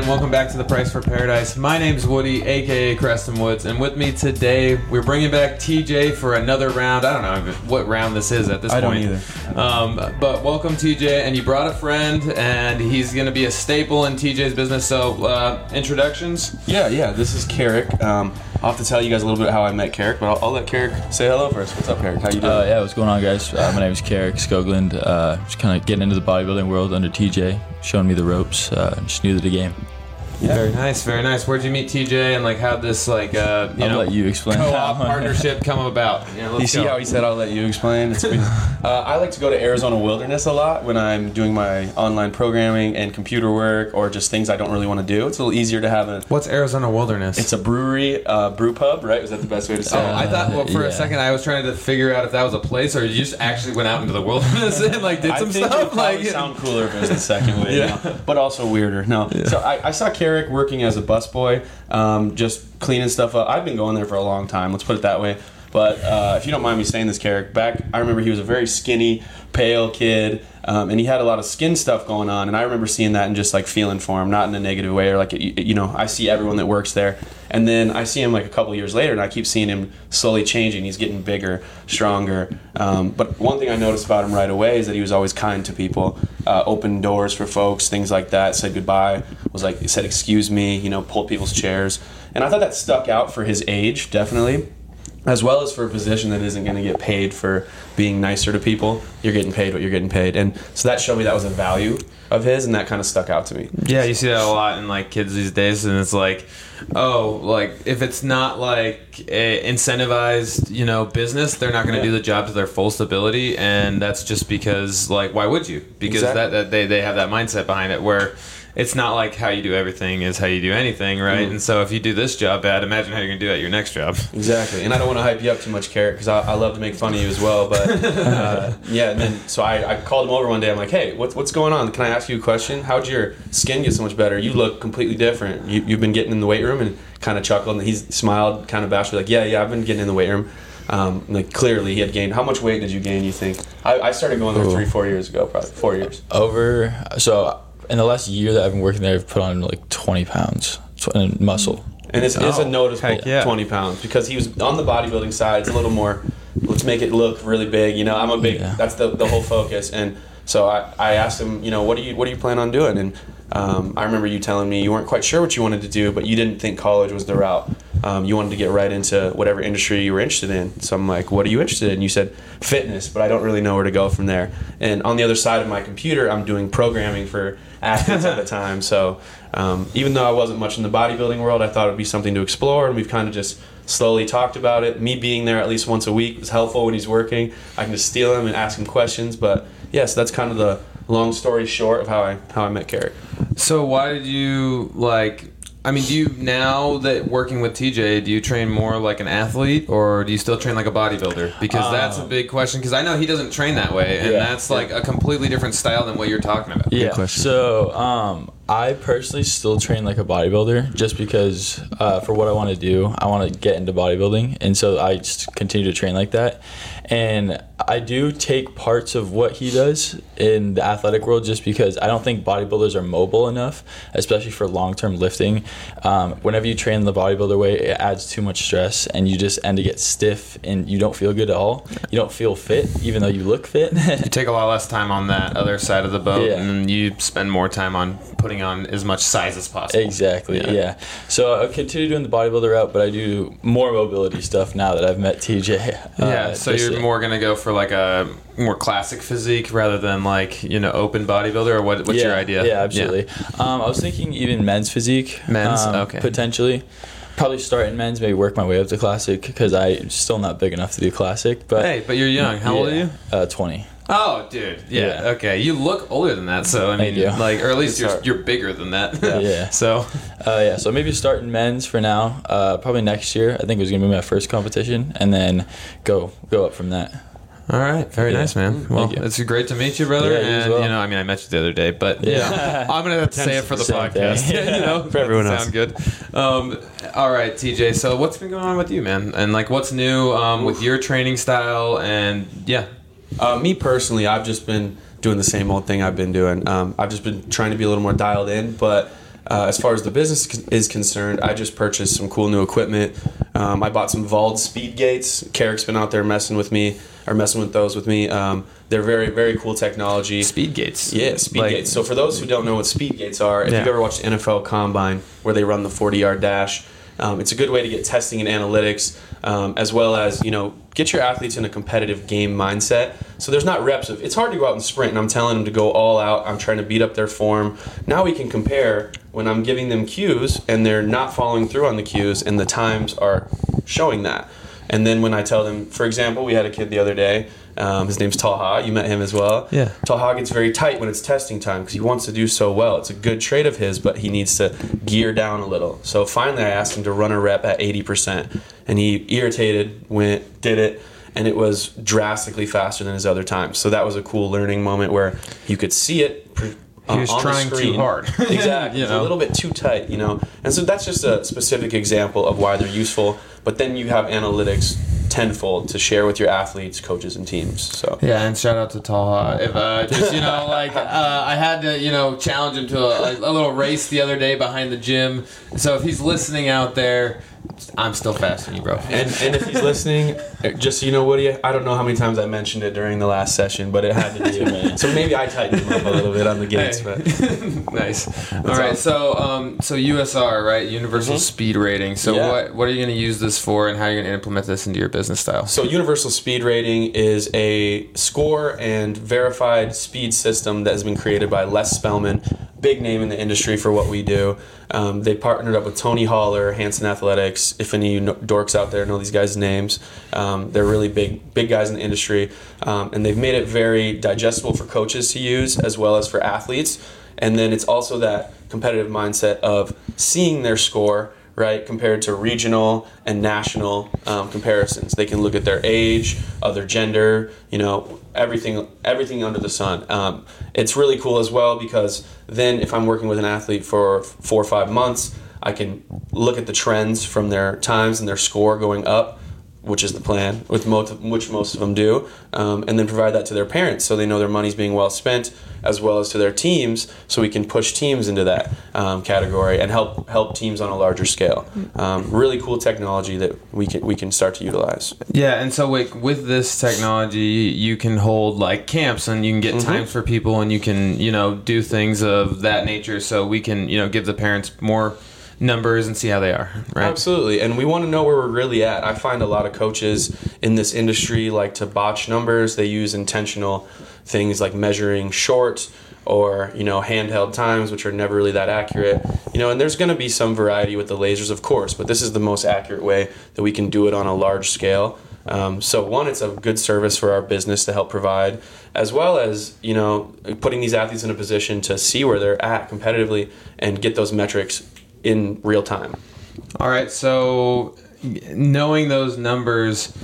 and welcome back to the Price for Paradise. My name's Woody, aka Creston Woods, and with me today we're bringing back TJ for another round. I don't know what round this is at this I don't point. either. Um, but welcome TJ, and you brought a friend, and he's going to be a staple in TJ's business. So uh, introductions. Yeah, yeah. This is Cerrick. Um, I'll have to tell you guys a little bit how I met Cerrick, but I'll, I'll let Cerrick say hello first. What's up, Cerrick? How you doing? Uh, yeah, what's going on, guys? Uh, my name is Cerrick Skoglund. Uh, just kind of getting into the bodybuilding world under TJ, showing me the ropes. Uh, just new to the game. Yeah. Very nice, very nice. Where'd you meet TJ, and like how this like uh, you I'll know let you explain. co-op partnership come about? Yeah, let's You see go. how he said, "I'll let you explain." It's been, uh, I like to go to Arizona Wilderness a lot when I'm doing my online programming and computer work, or just things I don't really want to do. It's a little easier to have a. What's Arizona Wilderness? It's a brewery, uh, brew pub, right? Was that the best way to say Oh, it? I thought. Well, for a second, I was trying to figure out if that was a place or you just actually went out into the wilderness and like did I some think it would stuff. probably Like, sound cooler if it was the second way, Yeah. yeah. but also weirder. No, so I, I saw Cerrick working as a busboy, um, just cleaning stuff up. I've been going there for a long time. Let's put it that way. But uh, if you don't mind me saying this, Cerrick, back I remember he was a very skinny, pale kid, um, and he had a lot of skin stuff going on. And I remember seeing that and just like feeling for him, not in a negative way or like you, know I see everyone that works there, and then I see him like a couple years later, and I keep seeing him slowly changing. He's getting bigger, stronger. Um, but one thing I noticed about him right away is that he was always kind to people, uh, opened doors for folks, things like that. Said goodbye, was like said excuse me, you know, pulled people's chairs, and I thought that stuck out for his age, definitely as well as for a position that isn't going to get paid for being nicer to people. You're getting paid what you're getting paid, and so that showed me that was a value of his, and that kind of stuck out to me. yeah, you see that a lot in like kids these days, and it's like, oh, like if it's not like a incentivized, you know, business, they're not going to Yeah. do the job to their full stability, and that's just because like why would you? Because Exactly. that, that they they have that mindset behind it where. It's not like how you do everything is how you do anything, right? Mm. And so if you do this job bad, imagine how you're gonna do it at your next job. Exactly, and I don't want to hype you up too much, Carrot, because I, I love to make fun of you as well. But uh, yeah, and then so I, I called him over one day. I'm like, hey, what's what's going on? Can I ask you a question? How'd your skin get so much better? You look completely different. You, you've been getting in the weight room, and kind of chuckled, and he smiled, kind of bashfully, like, yeah, yeah, I've been getting in the weight room. Um, like clearly, he had gained. How much weight did you gain? You think? I, I started going there Ooh. three, four years ago, probably four years. Over. So in the last year that I've been working there, I've put on like 20 pounds in uh, muscle. And it's, it's a Oh, noticeable yeah. 20 pounds because he was on the bodybuilding side. It's a little more, let's make it look really big. You know, I'm a big, Yeah. that's the, the whole focus. And so I, I asked him, you know, what do you, what do you plan on doing? And um, I remember you telling me you weren't quite sure what you wanted to do, but you didn't think college was the route. Um, you wanted to get right into whatever industry you were interested in. So I'm like, what are you interested in? You said fitness, but I don't really know where to go from there. And on the other side of my computer, I'm doing programming for athletes at the time. So um, even though I wasn't much in the bodybuilding world, I thought it would be something to explore, and we've kind of just slowly talked about it. Me being there at least once a week was helpful when he's working. I can just steal him and ask him questions. But yes, yeah, so that's kind of the long story short of how I how I met Cerrick. So why did you like? I mean, do you now that working with TJ, do you train more like an athlete or do you still train like a bodybuilder? Because that's a Um, big question. Because I know he doesn't train that way, and Yeah. that's like a completely different style than what you're talking about. Yeah. question. So, um, I personally still train like a bodybuilder just because uh, for what I want to do, I want to get into bodybuilding, and so I just continue to train like that. And I do take parts of what he does in the athletic world just because I don't think bodybuilders are mobile enough, especially for long term lifting. Um, whenever you train the bodybuilder way, it adds too much stress, and you just end to get stiff, and you don't feel good at all. You don't feel fit, even though you look fit. You take a lot less time on that other side of the boat, Yeah. and you spend more time on putting on as much size as possible. Exactly. Yeah. Yeah. So I continue doing the bodybuilder route, but I do more mobility stuff now that I've met TJ. Yeah, Uh, so you're uh, more gonna go for like a more classic physique rather than like you know open bodybuilder, or what? What's yeah, your idea? Yeah, absolutely. Um, I was thinking even men's physique. Men's? um, Okay. Potentially. Probably start in men's, maybe work my way up to classic because I'm still not big enough to do classic. But Hey, but you're young. How old are you? Uh, Twenty. Oh, dude. Yeah. Yeah. Okay. You look older than that, so I mean, you. like, or at least you're you're bigger than that. Yeah. so Uh, yeah, so maybe start in men's for now. Uh, probably next year. I think it was gonna be my first competition, and then go go up from that. All right, very Yeah. nice, man. Well, it's great to meet you, brother. Yeah, you and well. you know, I mean, I met you the other day, but Yeah. yeah, I'm gonna have to say it for the Same thing. podcast. you know, For everyone else. Sound good. Um, all right, TJ. So, what's been going on with you, man? And like, what's new um, with your training style? And yeah, Uh, me personally, I've just been doing the same old thing I've been doing. Um, I've just been trying to be a little more dialed in, but Uh, as far as the business is concerned, I just purchased some cool new equipment. Um, I bought some Vald speed gates. Cerrick's been out there messing with me, or messing with those with me. Um, they're very, very cool technology. Speed gates. Yeah, speed Like- gates. So for those who don't know what speed gates are, if Yeah. you've ever watched NFL Combine where they run the 40 yard dash, um, it's a good way to get testing and analytics, um, as well as you know get your athletes in a competitive game mindset. So there's not reps of it's hard to go out and sprint, and I'm telling them to go all out. I'm trying to beat up their form. Now we can compare when I'm giving them cues and they're not following through on the cues, and the times are showing that. And then when I tell them, for example, we had a kid the other day. Um, his name's Talha. You met him as well. Yeah. Talha gets very tight when it's testing time because he wants to do so well. It's a good trait of his, but he needs to gear down a little. So finally, I asked him to run a rep at 80%. And he, irritated, went, did it, and it was drastically faster than his other times. So that was a cool learning moment where you could see it. pr- uh, He was trying too hard. exactly. You know? a little bit too tight, you know. And so that's just a specific example of why they're useful. But then you have analytics tenfold to share with your athletes, coaches, and teams. So Yeah, and shout out to Talha. If uh, just you know, like uh, I had to, you know, challenge him to a, a little race the other day behind the gym. So if he's listening out there, I'm still faster than you, bro. And, and if he's listening, just so you know, Woody, I don't know how many times I mentioned it during the last session, but it had to be a man. So maybe I tightened him up a little bit on the gates. Hey. But nice. All right, awesome. so um, so USR, right? Universal Speed Rating. So Mm-hmm. Yeah. what what are you going to use this for, and how are you going to implement this into your business style? So universal speed rating is a score and verified speed system that has been created by Les Spellman, big name in the industry for what we do. Um, they partnered up with Tony Holler, Hanson Athletics. If any of you dorks out there know these guys' names, um, they're really big, big guys in the industry, um, and they've made it very digestible for coaches to use as well as for athletes. And then it's also that competitive mindset of seeing their score right, compared to regional and national um, comparisons. They can look at their age, other gender, you know, everything, everything under the sun. Um, it's really cool as well because then if I'm working with an athlete for four or five months, I can look at the trends from their times and their score going up. Which is the plan, with most, which most of them do, um, and then provide that to their parents so they know their money's being well spent, as well as to their teams, so we can push teams into that um, category and help help teams on a larger scale. Um, really cool technology that we can we can start to utilize. Yeah, and so like with this technology, you can hold like camps, and you can get Mm-hmm. times for people, and you can you know do things of that nature. So we can you know give the parents more numbers and see how they are. Right. Absolutely, and we want to know where we're really at. I find a lot of coaches in this industry like to botch numbers. They use intentional things like measuring short or you know handheld times, which are never really that accurate. You know, and there's going to be some variety with the lasers, of course, but this is the most accurate way that we can do it on a large scale. Um, so one, it's a good service for our business to help provide, as well as you know putting these athletes in a position to see where they're at competitively and get those metrics in real time. All right. So knowing those numbers,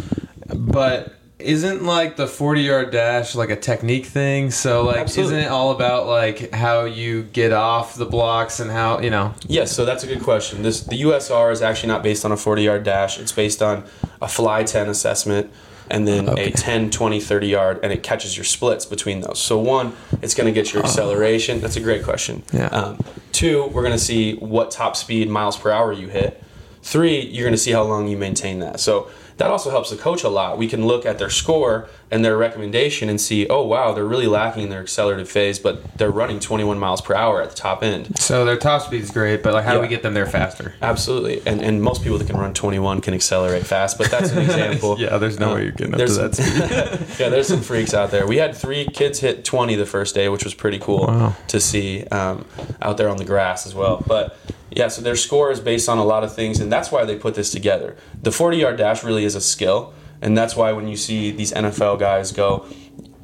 but isn't like the 40 yard dash like a technique thing? So like Absolutely. isn't it all about like how you get off the blocks and how, you know? Yes, so that's a good question. This the USR is actually not based on a 40 yard dash. It's based on a fly 10 assessment and then Okay. a 10, 20, 30 yard and it catches your splits between those. So one, it's going to get your acceleration. That's a great question. Yeah. Um, two, we're going to see what top speed miles per hour you hit. Three, you're going to see how long you maintain that. So that also helps the coach a lot. We can look at their score and their recommendation and see, oh wow, they're really lacking in their accelerative phase, but they're running 21 miles per hour at the top end. So their top speed is great, but like how do we get them there faster? Absolutely, and and most people that can run 21 can accelerate fast, but that's an example. Yeah, there's no way you're getting up to that some- yeah, there's some freaks out there. We had three kids hit 20 the first day, which was pretty cool Wow. to see um, out there on the grass as well. But yeah, so their score is based on a lot of things, and that's why they put this together. The 40 yard dash really is a skill, and that's why when you see these NFL guys go.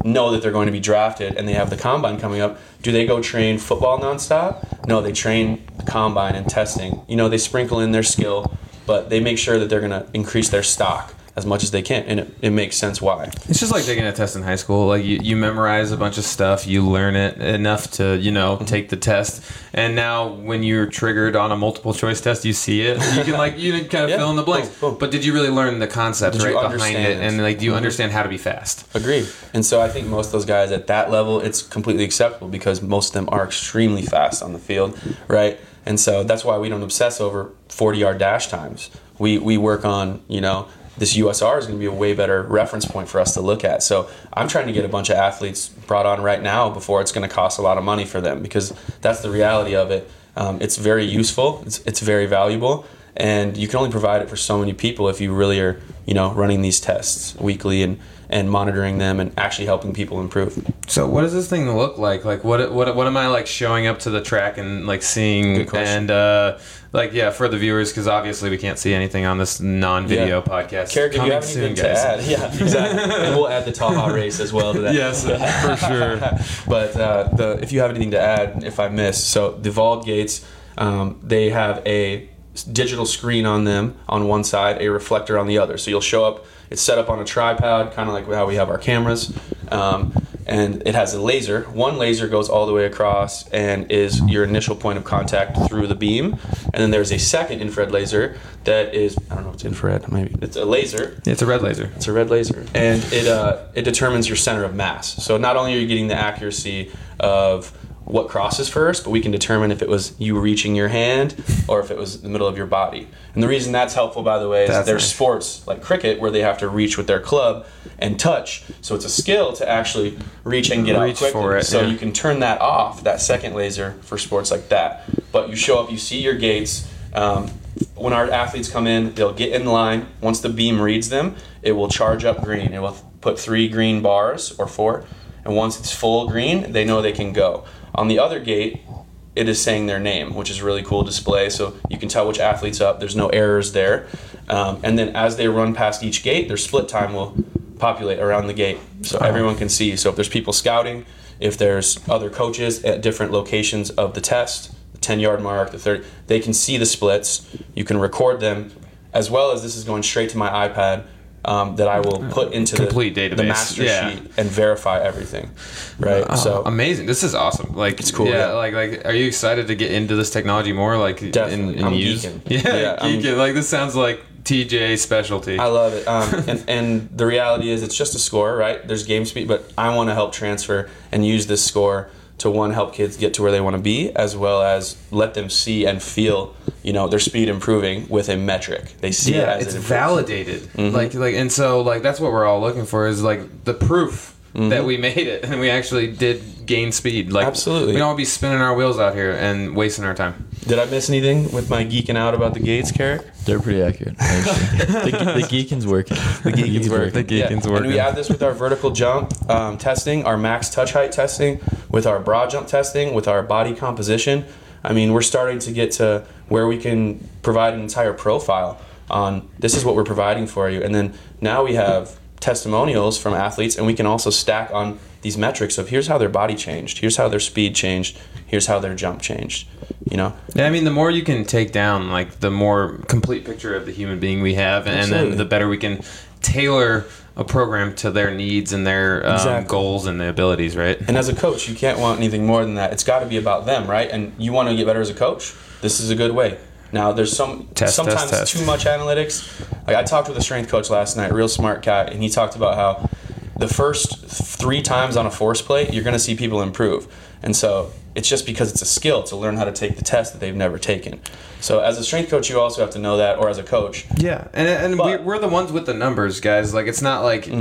Know that they're going to be drafted and they have the combine coming up. Do they go train football nonstop? No, they train the combine and testing. You know, they sprinkle in their skill, but they make sure that they're going to increase their stock as much as they can, and it, it makes sense why. It's just like taking a test in high school. Like you, you memorize a bunch of stuff, you learn it enough to, you know, Mm-hmm. take the test. And now when you're triggered on a multiple choice test, you see it. You can like you can kind of Yeah. fill in the blanks. Boom, boom. But did you really learn the concept Did right behind it? Mm-hmm. And like do you understand how to be fast? Agreed. And so I think most of those guys at that level, it's completely acceptable because most of them are extremely fast on the field, right? And so that's why we don't obsess over 40 yard dash times. We, we work on, you know, this USR is going to be a way better reference point for us to look at. So I'm trying to get a bunch of athletes brought on right now before it's going to cost a lot of money for them because that's the reality of it. Um, it's very useful. It's, it's very valuable, and you can only provide it for so many people if you really are, you know, running these tests weekly and and monitoring them and actually helping people improve. So what does this thing look like? Like what what what am I like showing up to the track and like seeing and uh like yeah for the viewers because obviously we can't see anything on this non-video Yeah. podcast. Cerrick, if you Coming have soon, anything to guys. add, yeah, exactly. and we'll add the Talha race as well to that. Yes, for sure. but uh, the if you have anything to add, if I miss, so the Vald gates, um, they have a digital screen on them on one side, a reflector on the other. So you'll show up. It's set up on a tripod, kind of like how we have our cameras, um, and it has a laser. One laser goes all the way across and is your initial point of contact through the beam, and then there's a second infrared laser that is I don't know it's infrared, maybe it's a laser It's a red laser. it's a red laser, and it uh, it determines your center of mass. So not only are you getting the accuracy of what crosses first, but we can determine if it was you reaching your hand or if it was the middle of your body. And the reason that's helpful, by the way, is That's there's nice. sports like cricket where they have to reach with their club and touch. So it's a skill to actually reach and get out quickly. it, so yeah. you can turn that off, that second laser for sports like that. But you show up, you see your gates. Um, when our athletes come in, they'll get in line. Once the beam reads them, it will charge up green. It will put three green bars or four, and once it's full green, they know they can go. On the other gate, it is saying their name, which is a really cool display. So you can tell which athlete's up. There's no errors there. Um, and then as they run past each gate, their split time will populate around the gate, so everyone can see. So if there's people scouting, if there's other coaches at different locations of the test, the 10 yard mark, the 30, they can see the splits. You can record them, as well as this is going straight to my iPad. Um, that I will put into Complete the, database. the master Yeah. sheet and verify everything, right? Oh, so amazing! This is awesome. Like it's cool, Yeah, yeah. like like, are you excited to get into this technology more? Like Definitely. in, in I'm use? geeking. Yeah, Yeah, I'm- geeking. Like this sounds like TJ specialty. I love it. Um, and, and the reality is, it's just a score, right? There's game speed, but I want to help transfer and use this score to one help kids get to where they want to be, as well as let them see and feel, you know, their speed improving with a metric. They see it yeah, as it's it validated. Mm-hmm. Like like and so like that's what we're all looking for is like the proof Mm-hmm. that we made it and we actually did gain speed. Like Absolutely. we don't want to be spinning our wheels out here and wasting our time. Did I miss anything with my geeking out about the gates, Cerrick? They're pretty accurate. the, the geekin's working. The geekin's working. The geekin's And working. we add this with our vertical jump um, testing, our max touch height testing, with our broad jump testing, with our body composition. I mean, we're starting to get to where we can provide an entire profile on this is what we're providing for you. And then now we have testimonials from athletes, and we can also stack on these metrics of here's how their body changed, here's how their speed changed, here's how their jump changed. You know, Yeah, I mean, the more you can take down, like the more complete picture of the human being we have, and Absolutely. then the better we can tailor a program to their needs and their um, Exactly. goals and the abilities, right? And as a coach, you can't want anything more than that. It's got to be about them, right? And you want to get better as a coach. This is a good way. Now, there's some Test, sometimes test, test. too much analytics. Like I talked with a strength coach last night, real smart cat, and he talked about how the first three times on a force plate, you're going to see people improve. And so it's just because it's a skill to learn how to take the test that they've never taken. So as a strength coach, you also have to know that, or as a coach, Yeah, and and But- Mm-hmm. we're, the ones with the numbers, guys. Like it's not like uh,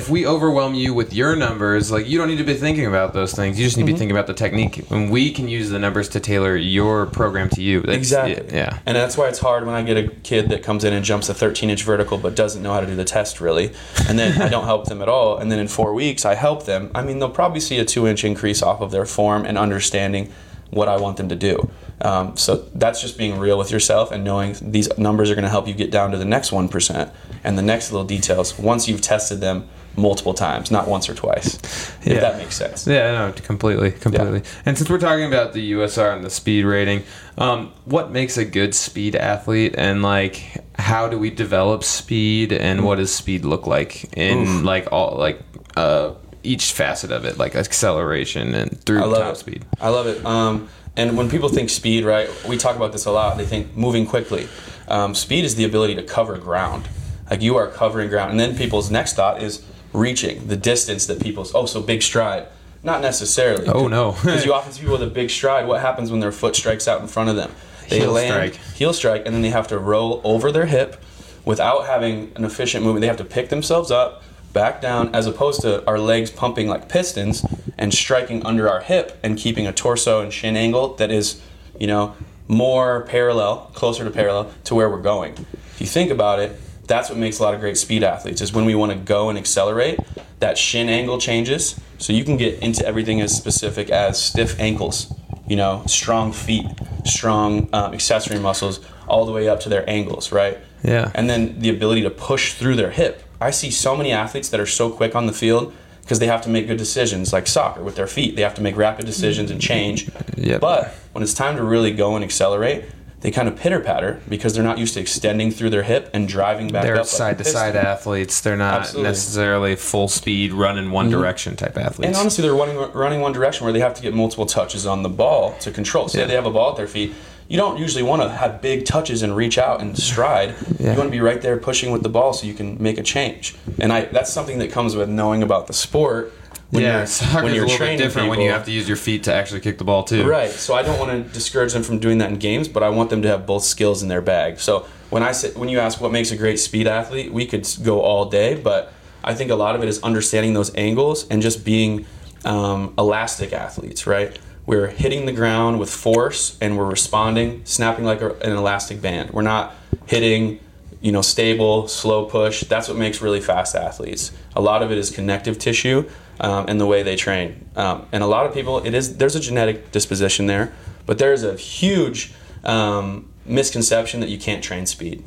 if we overwhelm you with your numbers, like you don't need to be thinking about those things. You just need Mm-hmm. to be thinking about the technique, and we can use the numbers to tailor your program to you. That's- Exactly. Yeah. And that's why it's hard when I get a kid that comes in and jumps a 13 inch vertical but doesn't know how to do the test really. And then I don't help them at all. And then in four weeks, I help them. I mean, they'll probably see a two inch increase off of their form and understanding what I want them to do. Um, so that's just being real with yourself and knowing these numbers are going to help you get down to the next 1% and the next little details once you've tested them multiple times, not once or twice. Yeah. If that makes sense. Yeah, no, completely, completely. And since we're talking about the USR and the speed rating, um, what makes a good speed athlete, and like, how do we develop speed, and what does speed look like in like all like uh, each facet of it, like acceleration and through I love top it. speed? I love it. Um, and when people think speed, right, we talk about this a lot. They think moving quickly. Um, speed is the ability to cover ground. Like you are covering ground. And then people's next thought is reaching the distance that people's, oh, so big stride. not necessarily. Oh, no. Because you often see people with a big stride. What happens when their foot strikes out in front of them? They Heel land strike. heel strike, and then they have to roll over their hip without having an efficient movement. They have to pick themselves up, back down, as opposed to our legs pumping like pistons and striking under our hip and keeping a torso and shin angle that is, you know, more parallel, closer to parallel to where we're going. If you think about it, that's what makes a lot of great speed athletes is when we want to go and accelerate, that shin angle changes. So you can get into everything as specific as stiff ankles, you know, strong feet, strong um, accessory muscles, all the way up to their ankles, right? Yeah. And then the ability to push through their hip. I see so many athletes that are so quick on the field because they have to make good decisions, like soccer with their feet. They have to make rapid decisions and change. Yep. But when it's time to really go and accelerate, they kind of pitter patter because they're not used to extending through their hip and driving back up. They're like side to side athletes. They're not Absolutely. Mm-hmm. necessarily full speed, run in one direction type athletes. And honestly, they're running running one direction where they have to get multiple touches on the ball to control. Say Yeah. they have a ball at their feet. You don't usually want to have big touches and reach out and stride. Yeah. You want to be right there pushing with the ball so you can make a change. And I that's something that comes with knowing about the sport. When yeah, you're, soccer's when you're a little bit training different when you have to use your feet to actually kick the ball too. Right. So I don't want to discourage them from doing that in games, but I want them to have both skills in their bag. So when I say, when you ask what makes a great speed athlete, we could go all day, but I think a lot of it is understanding those angles and just being um, elastic athletes. Right. We're hitting the ground with force and we're responding, snapping like a, an elastic band. We're not hitting you know, stable, slow push. That's what makes really fast athletes. A lot of it is connective tissue um, and the way they train. Um, and a lot of people, it is there's a genetic disposition there, but there's a huge um, misconception that you can't train speed.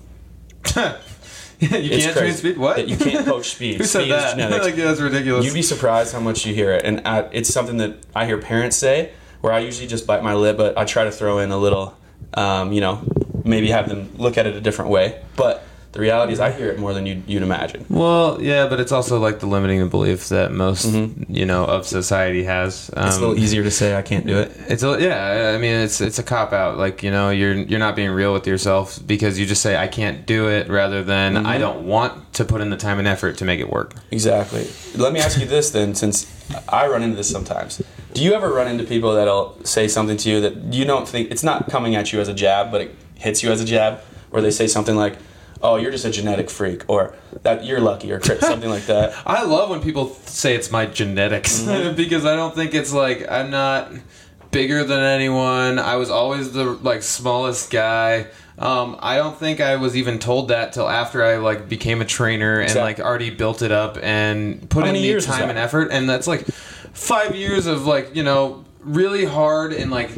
you It's can't train speed. What? That you can't coach speed. Who said Speed is that? like, yeah, that's ridiculous. You'd be surprised how much you hear it, and I, it's something that I hear parents say. Where I usually just bite my lip, but I try to throw in a little, um, you know, maybe have them look at it a different way. But the reality is, I hear it more than you'd, you'd imagine. well, yeah, but it's also like the limiting belief that most you know of society has. Um, Mm-hmm. It's a little easier to say I can't do it. It's a, yeah, I mean it's it's a cop out. Like you know, you're you're not being real with yourself because you just say I can't do it rather than Mm-hmm. I don't want to put in the time and effort to make it work. Exactly. Let me ask you this then, since I run into this sometimes. Do you ever run into people that'll say something to you that you don't think it's not coming at you as a jab, but it hits you as a jab, where they say something like, "Oh, you're just a genetic freak," or "That you're lucky," or something like that. I love when people say it's my genetics Mm-hmm. because I don't think it's like I'm not bigger than anyone. I was always the like smallest guy. Um, I don't think I was even told that till after I like became a trainer and Exactly. like already built it up and put in the time and effort. And that's like five years of like you know really hard and like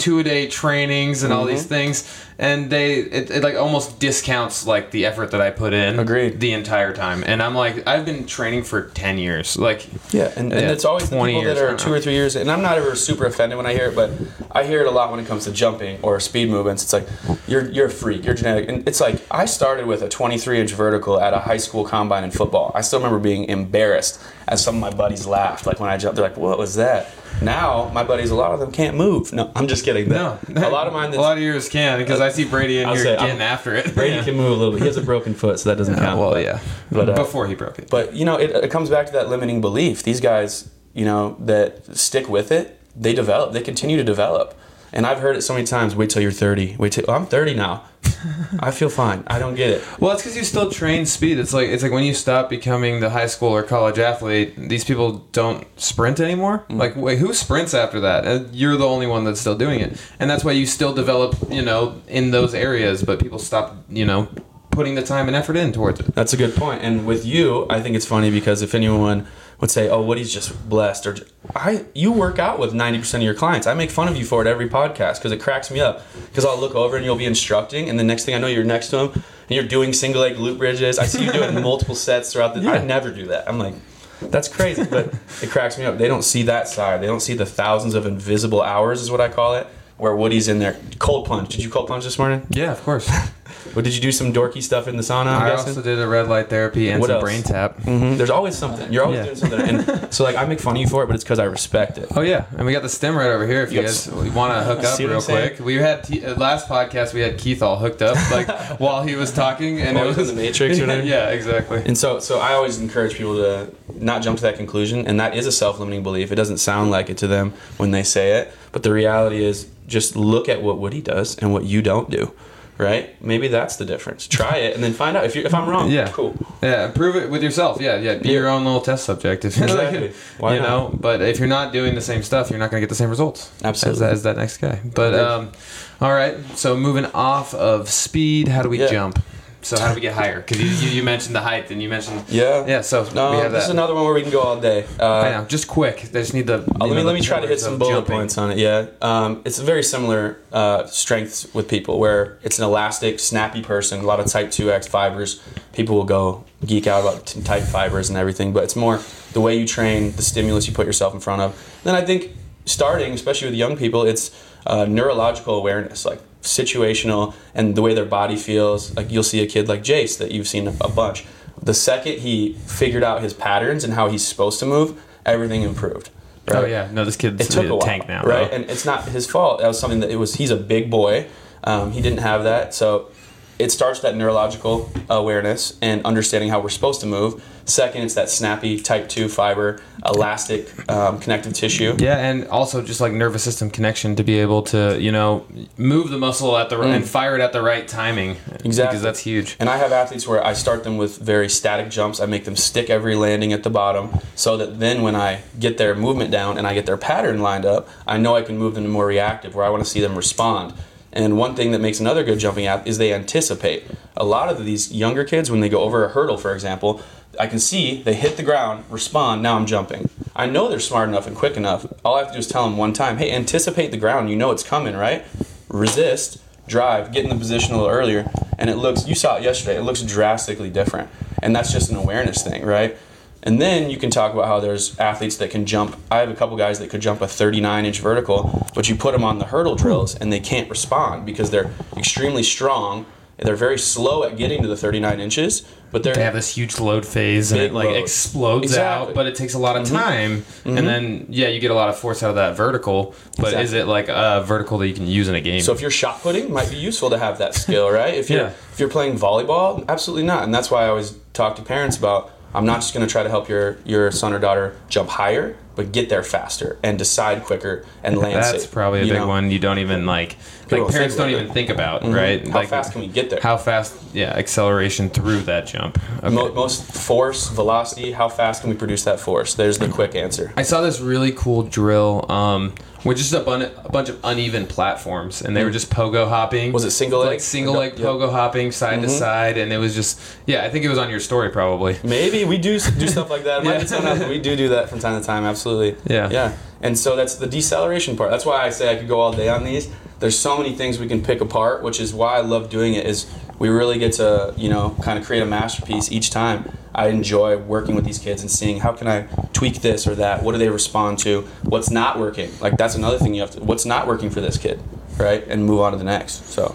two a day trainings and all these Mm-hmm. things and they it, it like almost discounts like the effort that i put in Agreed. the entire time and i'm like i've been training for 10 years like Yeah, and, and it's always the people years, that are two or three years. And I'm not ever super offended when I hear it, but I hear it a lot when it comes to jumping or speed movements. It's like you're you're a freak, you're genetic, and it's like I started with a 23 inch vertical at a high school combine in football. I still remember being embarrassed as some of my buddies laughed. Like when I jumped, they're like, "What was that?" Now my buddies, a lot of them can't move. No, I'm just kidding. no a lot of mine. a lot of yours can because i see brady I'll you're I'm- getting after it Brady Yeah. can move a little bit. He has a broken foot, so that doesn't Uh, count. well but- yeah but, uh, before he broke it But you know, it, it comes back to that limiting belief. These guys, you know, that stick with it, they develop. They continue to develop. And I've heard it so many times. Wait till you're 30. Wait till I'm 30 now. I feel fine. I don't get it. Well, it's because you still train speed. It's like it's like when you stop becoming the high school or college athlete, these people don't sprint anymore. Mm. Like, wait, who sprints after that? Uh, You're the only one that's still doing it, and that's why you still develop, you know, in those areas. But people stop, you know, putting the time and effort in towards it. That's a good point. And with you, I think it's funny because if anyone would say, "Oh, Woody's just blessed," or I, you work out with ninety percent of your clients. I make fun of you for it every podcast because it cracks me up. Because I'll look over and you'll be instructing, and the next thing I know, you're next to him and you're doing single leg glute bridges. I see you doing multiple sets throughout the. I never do that. I'm like. That's crazy, but it cracks me up. They don't see that side. They don't see the thousands of invisible hours, is what I call it, where Woody's in there. Cold plunge. Did you cold plunge this morning? Yeah, of course. What did you do? Some dorky stuff in the sauna? I'm I guessing? also did a red light therapy and What some else? brain tap. Mhm. There's always something. You're always Yeah. doing something. And so like I make fun of you for it, but it's because I respect it. Oh yeah, and we got the stim right over here. If you, You got guys want to hook up real quick, we had T- uh, last podcast we had Keith all hooked up like while he was talking, and While it was was in the Matrix or whatever? yeah, exactly. And so, so I always encourage people to not jump to that conclusion, and that is a self-limiting belief. It doesn't sound like it to them when they say it, but the reality is, just look at what Woody does and what you don't do, right? Maybe that's the difference. Try it, and then find out if you if I'm wrong. Yeah. cool. Yeah, prove it with yourself. Yeah, yeah. Be Yeah. your own little test subject. If Exactly. Why you not? know, but if you're not doing the same stuff, you're not going to get the same results. Absolutely. As, that- as that next guy. But um, all right. So moving off of speed, how do we Yeah. jump? So how do we get higher? Because you, you, you mentioned the height, and you mentioned Yeah. yeah. So No, we have this that. is another one where we can go all day. Uh, I know. Just quick. They just need the. Uh, let me let me try to hit some bullet jumping. points on it. Yeah, um, it's very similar uh, strengths with people where it's an elastic, snappy person. A lot of Type Two X fibers. People will go geek out about t- Type fibers and everything, but it's more the way you train, the stimulus you put yourself in front of. Then I think starting, especially with young people, it's uh, neurological awareness, like situational and the way their body feels. Like you'll see a kid like Jace that you've seen a, a bunch. The second he figured out his patterns and how he's supposed to move, everything improved. Oh right? yeah. No, this kid's it took a while, tank now. right? bro. And it's not his fault. That was something that it was. He's a big boy. Um, he didn't have that, so it starts that neurological awareness and understanding how we're supposed to move. Second, it's that snappy type two fiber, elastic um, connective tissue. Yeah, and also just like nervous system connection to be able to, you know, move the muscle at the right and fire it at the right timing. Mm. Exactly. Because that's huge. And I have athletes where I start them with very static jumps. I make them stick every landing at the bottom so that then when I get their movement down and I get their pattern lined up, I know I can move them to more reactive where I want to see them respond. And one thing that makes another good jumping app is they anticipate. A lot of these younger kids, when they go over a hurdle, for example, I can see they hit the ground, respond, now I'm jumping. I know they're smart enough and quick enough. All I have to do is tell them one time, hey, anticipate the ground. You know it's coming, right? Resist, drive, get in the position a little earlier, and it looks, you saw it yesterday, it looks drastically different. And that's just an awareness thing, right? And then you can talk about how there's athletes that can jump. I have a couple guys that could jump a 39 inch vertical, but you put them on the hurdle drills and they can't respond because they're extremely strong. They're very slow at getting to the 39 inches, but they're They have this huge load phase and it like load. explodes Exactly. Mm-hmm. out, but it takes a lot of time. And then yeah, you get a lot of force out of that vertical. But is it like a vertical that you can use in a game? So if you're shot putting, it might be useful to have that skill, right? If you're Yeah. if you're playing volleyball, absolutely not. And that's why I always talk to parents about I'm not just going to try to help your your son or daughter jump higher, but get there faster and decide quicker and land that's safe. probably a big know? one you don't even like People like parents don't even it. think about, Mhm. right? How like fast can we get there? How fast yeah, acceleration through that jump. Okay. Mo- most force, velocity, how fast can we produce that force? There's the quick answer. I saw this really cool drill um, with just a, bun- a bunch of uneven platforms, and they were just pogo hopping. Was it single like leg? single leg Yep. pogo hopping side to Mhm. side, and it was just yeah. I think it was on your story probably. Maybe we do do stuff like that. Yeah. be something else, but we do do that from time to time. Absolutely. Yeah. Yeah. And so that's the deceleration part. That's why I say I could go all day on these. There's so many things we can pick apart, which is why I love doing it. Is we really get to you know kind of create a masterpiece each time. I enjoy working with these kids and seeing how can I tweak this or that. What do they respond to? What's not working? Like that's another thing you have to. What's not working for this kid, right? And move on to the next. So.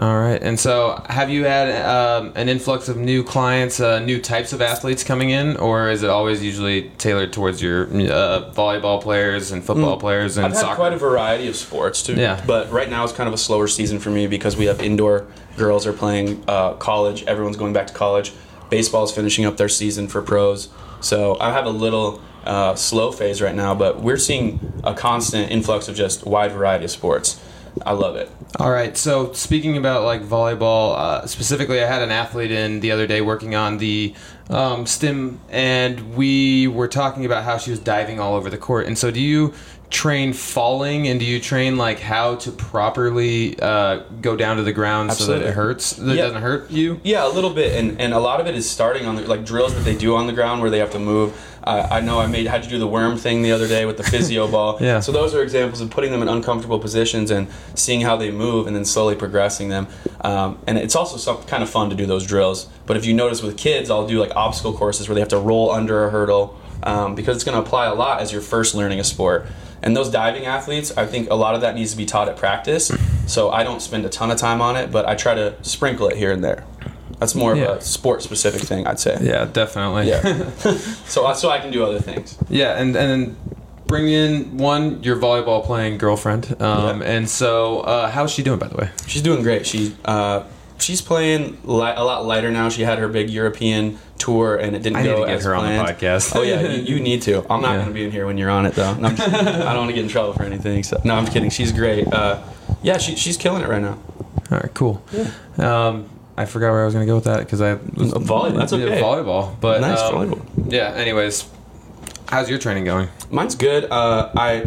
All right, and so have you had um, an influx of new clients, uh, new types of athletes coming in, or is it always usually tailored towards your uh, volleyball players and football players and. I've had soccer? quite a variety of sports too. Yeah. But right now it's kind of a slower season for me because we have indoor girls are playing uh, college. Everyone's going back to college. Baseball's finishing up their season for pros. So I have a little uh, slow phase right now, but we're seeing a constant influx of just wide variety of sports. I love it. All right. So speaking about like volleyball, uh, specifically, I had an athlete in the other day working on the um, stim, and we were talking about how she was diving all over the court. And so, do you train falling, and do you train like how to properly uh, go down to the ground so that it hurts, that it Yeah. doesn't hurt you? Yeah, a little bit, and, and a lot of it is starting on the like drills that they do on the ground where they have to move. Uh, I know I made had to do the worm thing the other day with the physio ball. Yeah. So those are examples of putting them in uncomfortable positions and seeing how they move, and then slowly progressing them. Um, and it's also some kind of fun to do those drills. But if you notice with kids, I'll do like obstacle courses where they have to roll under a hurdle um, because it's going to apply a lot as you're first learning a sport. And those diving athletes, I think a lot of that needs to be taught at practice. So I don't spend a ton of time on it, but I try to sprinkle it here and there. That's more of a sport specific thing, I'd say. Yeah, definitely. Yeah. so I- so I can do other things. Yeah, and and then bring in one your volleyball playing girlfriend. Um, Yeah. and so uh, how's she doing by the way? She's doing great. She uh, she's playing li- a lot lighter now. She had her big European tour, and it didn't I need go to get as her on the planned. podcast. Oh yeah, you, you need to. I'm not Yeah. going to be in here when you're on it though. No, just, I don't want to get in trouble for anything. So no, I'm kidding. She's great. Uh, yeah, she, she's killing it right now. All right, cool. Um, I forgot where I was gonna go with that because I was Volleyball, that's okay. volleyball, but Nice um, volleyball. Yeah. Anyways, how's your training going? Mine's good. Uh, I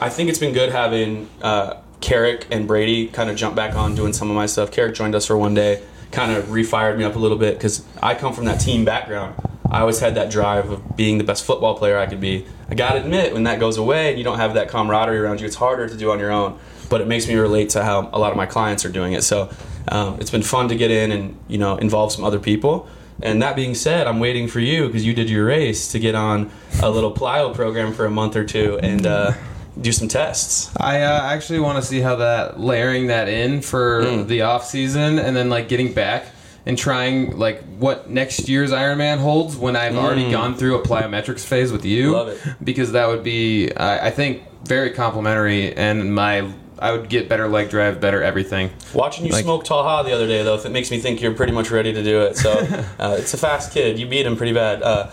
I think it's been good having uh, Cerrick and Brady kind of jumped back on doing some of my stuff. Cerrick joined us for one day, kind of refired me up a little bit because I come from that team background. I always had that drive of being the best football player I could be. I gotta admit, when that goes away and you don't have that camaraderie around you, it's harder to do on your own. But it makes me relate to how a lot of my clients are doing it. So um, it's been fun to get in and you know involve some other people. And that being said, I'm waiting for you because you did your race to get on a little plyo program for a month or two and uh, do some tests. I uh, actually want to see how that layering that in for Mm. the off season and then like getting back and trying like what next year's Ironman holds when I've already gone through a plyometrics phase with you. Mm. Love it. Because that would be I, I think very complimentary and my I would get better leg drive, better everything. Watching you Like- smoke Talha the other day, though, it makes me think you're pretty much ready to do it. So uh, it's a fast kid. You beat him pretty bad. Uh,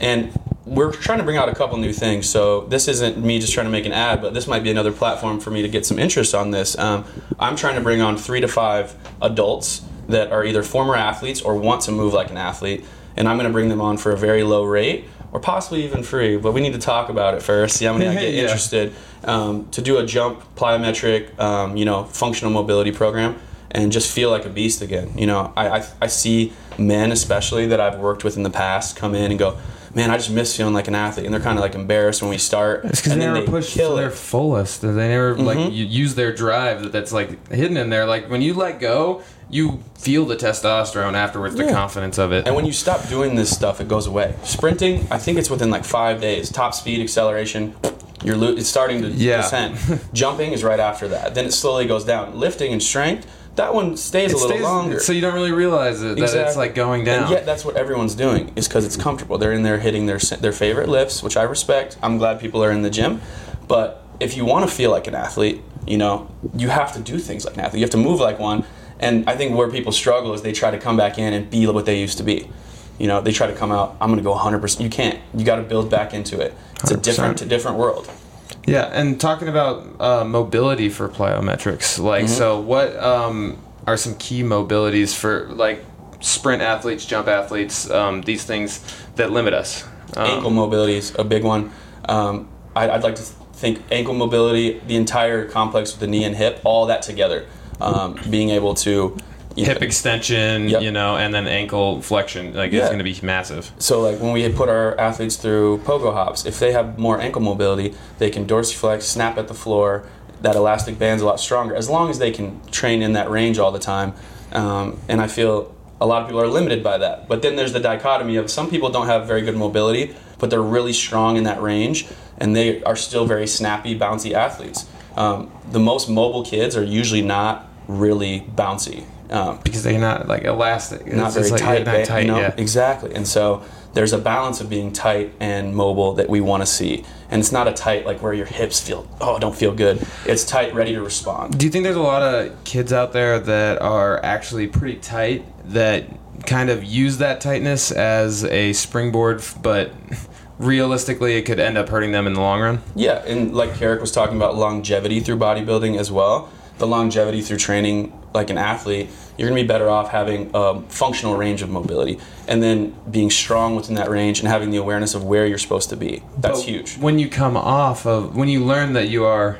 and we're trying to bring out a couple new things. So this isn't me just trying to make an ad, but this might be another platform for me to get some interest on this. Um, I'm trying to bring on three to five adults that are either former athletes or want to move like an athlete, and I'm going to bring them on for a very low rate or possibly even free. But we need to talk about it first. See how many I get Yeah. interested um, to do a jump plyometric, um, you know, functional mobility program and just feel like a beast again. You know, I, I, I see men, especially that I've worked with in the past, come in and go, man, I just miss feeling like an athlete. And they're kind of like embarrassed when we start. It's because and they then never push to their it. fullest. They never like Mhm. you use their drive that- that's like hidden in there. Like when you let go, you feel the testosterone afterwards, the confidence of it. And when you stop doing this stuff, it goes away. Sprinting, I think it's within like five days. Top speed, acceleration, you're lo- it's starting to Yeah. descend. Jumping is right after that. Then it slowly goes down. Lifting and strength, that one stays It a little stays- longer. so you don't really realize it that it's like going down. And yet, that's what everyone's doing is because it's comfortable. They're in there hitting their their favorite lifts, which I respect. I'm glad people are in the gym, but if you want to feel like an athlete, you know, you have to do things like an athlete. You have to move like one. And I think where people struggle is they try to come back in and be what they used to be. You know, they try to come out. I'm going to go 100%. You can't. You got to build back into it. It's a 100%. different, a different world. Yeah, and talking about uh, mobility for plyometrics, like Mm-hmm. so, what um, are some key mobilities for like sprint athletes, jump athletes, um, these things that limit us? Um, ankle mobility is a big one. Um, I'd, I'd like to think ankle mobility, the entire complex with the knee and hip, all that together. Um, being able to hip extension, Yep. you know, and then ankle flexion, like Yeah. it's going to be massive. So like when we put our athletes through pogo hops, if they have more ankle mobility, they can dorsiflex, snap at the floor. That elastic band's a lot stronger as long as they can train in that range all the time. Um, and I feel a lot of people are limited by that. But then there's the dichotomy of some people don't have very good mobility, but they're really strong in that range, and they are still very snappy, bouncy athletes. Um, the most mobile kids are usually not really bouncy. Um, because they're not like elastic. not It's very like, tight, not tight you know? yeah. Exactly. And so there's a balance of being tight and mobile that we want to see. And it's not a tight like where your hips feel oh don't feel good. It's tight, ready to respond. Do you think there's a lot of kids out there that are actually pretty tight that kind of use that tightness as a springboard, but realistically it could end up hurting them in the long run? Yeah, and like Cerrick was talking about longevity through bodybuilding as well. The longevity through training like an athlete, you're gonna be better off having a functional range of mobility and then being strong within that range and having the awareness of where you're supposed to be. That's But huge. When you come off of, when you learn that you are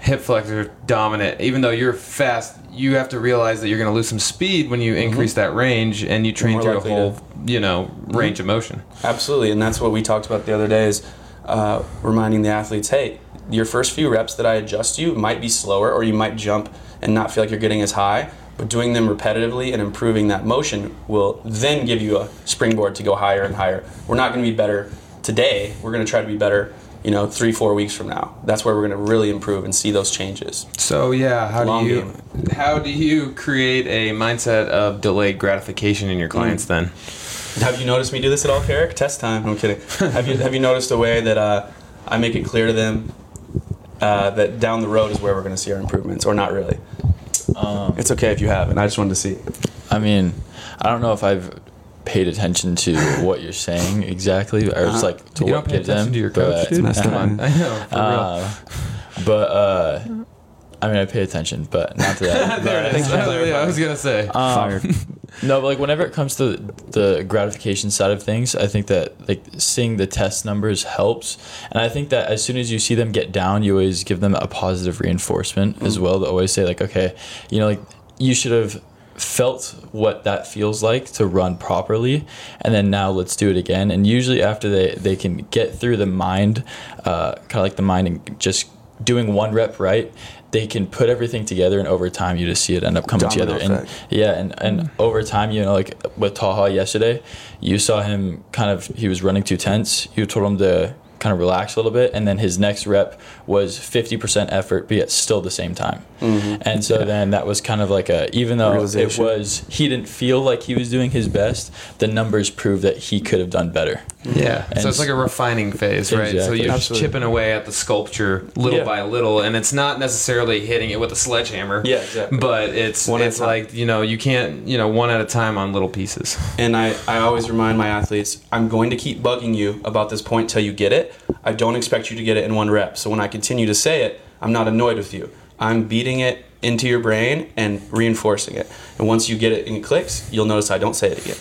hip flexor dominant, even though you're fast, you have to realize that you're going to lose some speed when you increase that range and you train through a likely to- whole, you know, range of motion. Absolutely, and that's what we talked about the other day is uh, reminding the athletes, hey, your first few reps that I adjust you might be slower, or you might jump and not feel like you're getting as high. But doing them repetitively and improving that motion will then give you a springboard to go higher and higher. We're not going to be better today. We're going to try to be better you know, three, four weeks from now. That's where we're going to really improve and see those changes. So yeah, how Long do you how do you create a mindset of delayed gratification in your clients then? Have you noticed me do this at all, Cerrick? Test time. I'm kidding. have you Have you noticed a way that uh, I make it clear to them uh, that down the road is where we're going to see our improvements, or not really? Um, It's okay if you haven't. I just wanted to see. I mean, I don't know if I've paid attention to what you're saying exactly, or just Uh-huh. like to you what don't pay gives attention them. to your coach, but, dude. messed Come up. on, I know. For real. uh, but uh, I mean, I pay attention, but not to that. there it is. But- Yeah, I was gonna say. Um, no, but like whenever it comes to the gratification side of things, I think that like seeing the test numbers helps, and I think that as soon as you see them get down, you always give them a positive reinforcement as well. To always say like, okay, you know, like you should have felt what that feels like to run properly and then now let's do it again and usually after they they can get through the mind uh, kind of like the mind and just doing one rep right they can put everything together and over time you just see it end up coming Domino together. And yeah and and hmm. over time you know like with Talha yesterday you saw him kind of he was running too tense you told him to kind of relax a little bit and then his next rep was 50% effort but yet still the same time mm-hmm. and so then that was kind of like a even though it was he didn't feel like he was doing his best the numbers prove that he could have done better mm-hmm. Yeah, And so it's like a refining phase, right? So you're Absolutely. chipping away at the sculpture little Yeah. by little, and it's not necessarily hitting it with a sledgehammer. Yeah, exactly. But it's One it's like you know you can't you know one at a time on little pieces. And I, I always remind my athletes, I'm going to keep bugging you about this point till you get it. I don't expect you to get it in one rep. So when I continue to say it, I'm not annoyed with you. I'm beating it into your brain and reinforcing it. And once you get it and it clicks, you'll notice I don't say it again.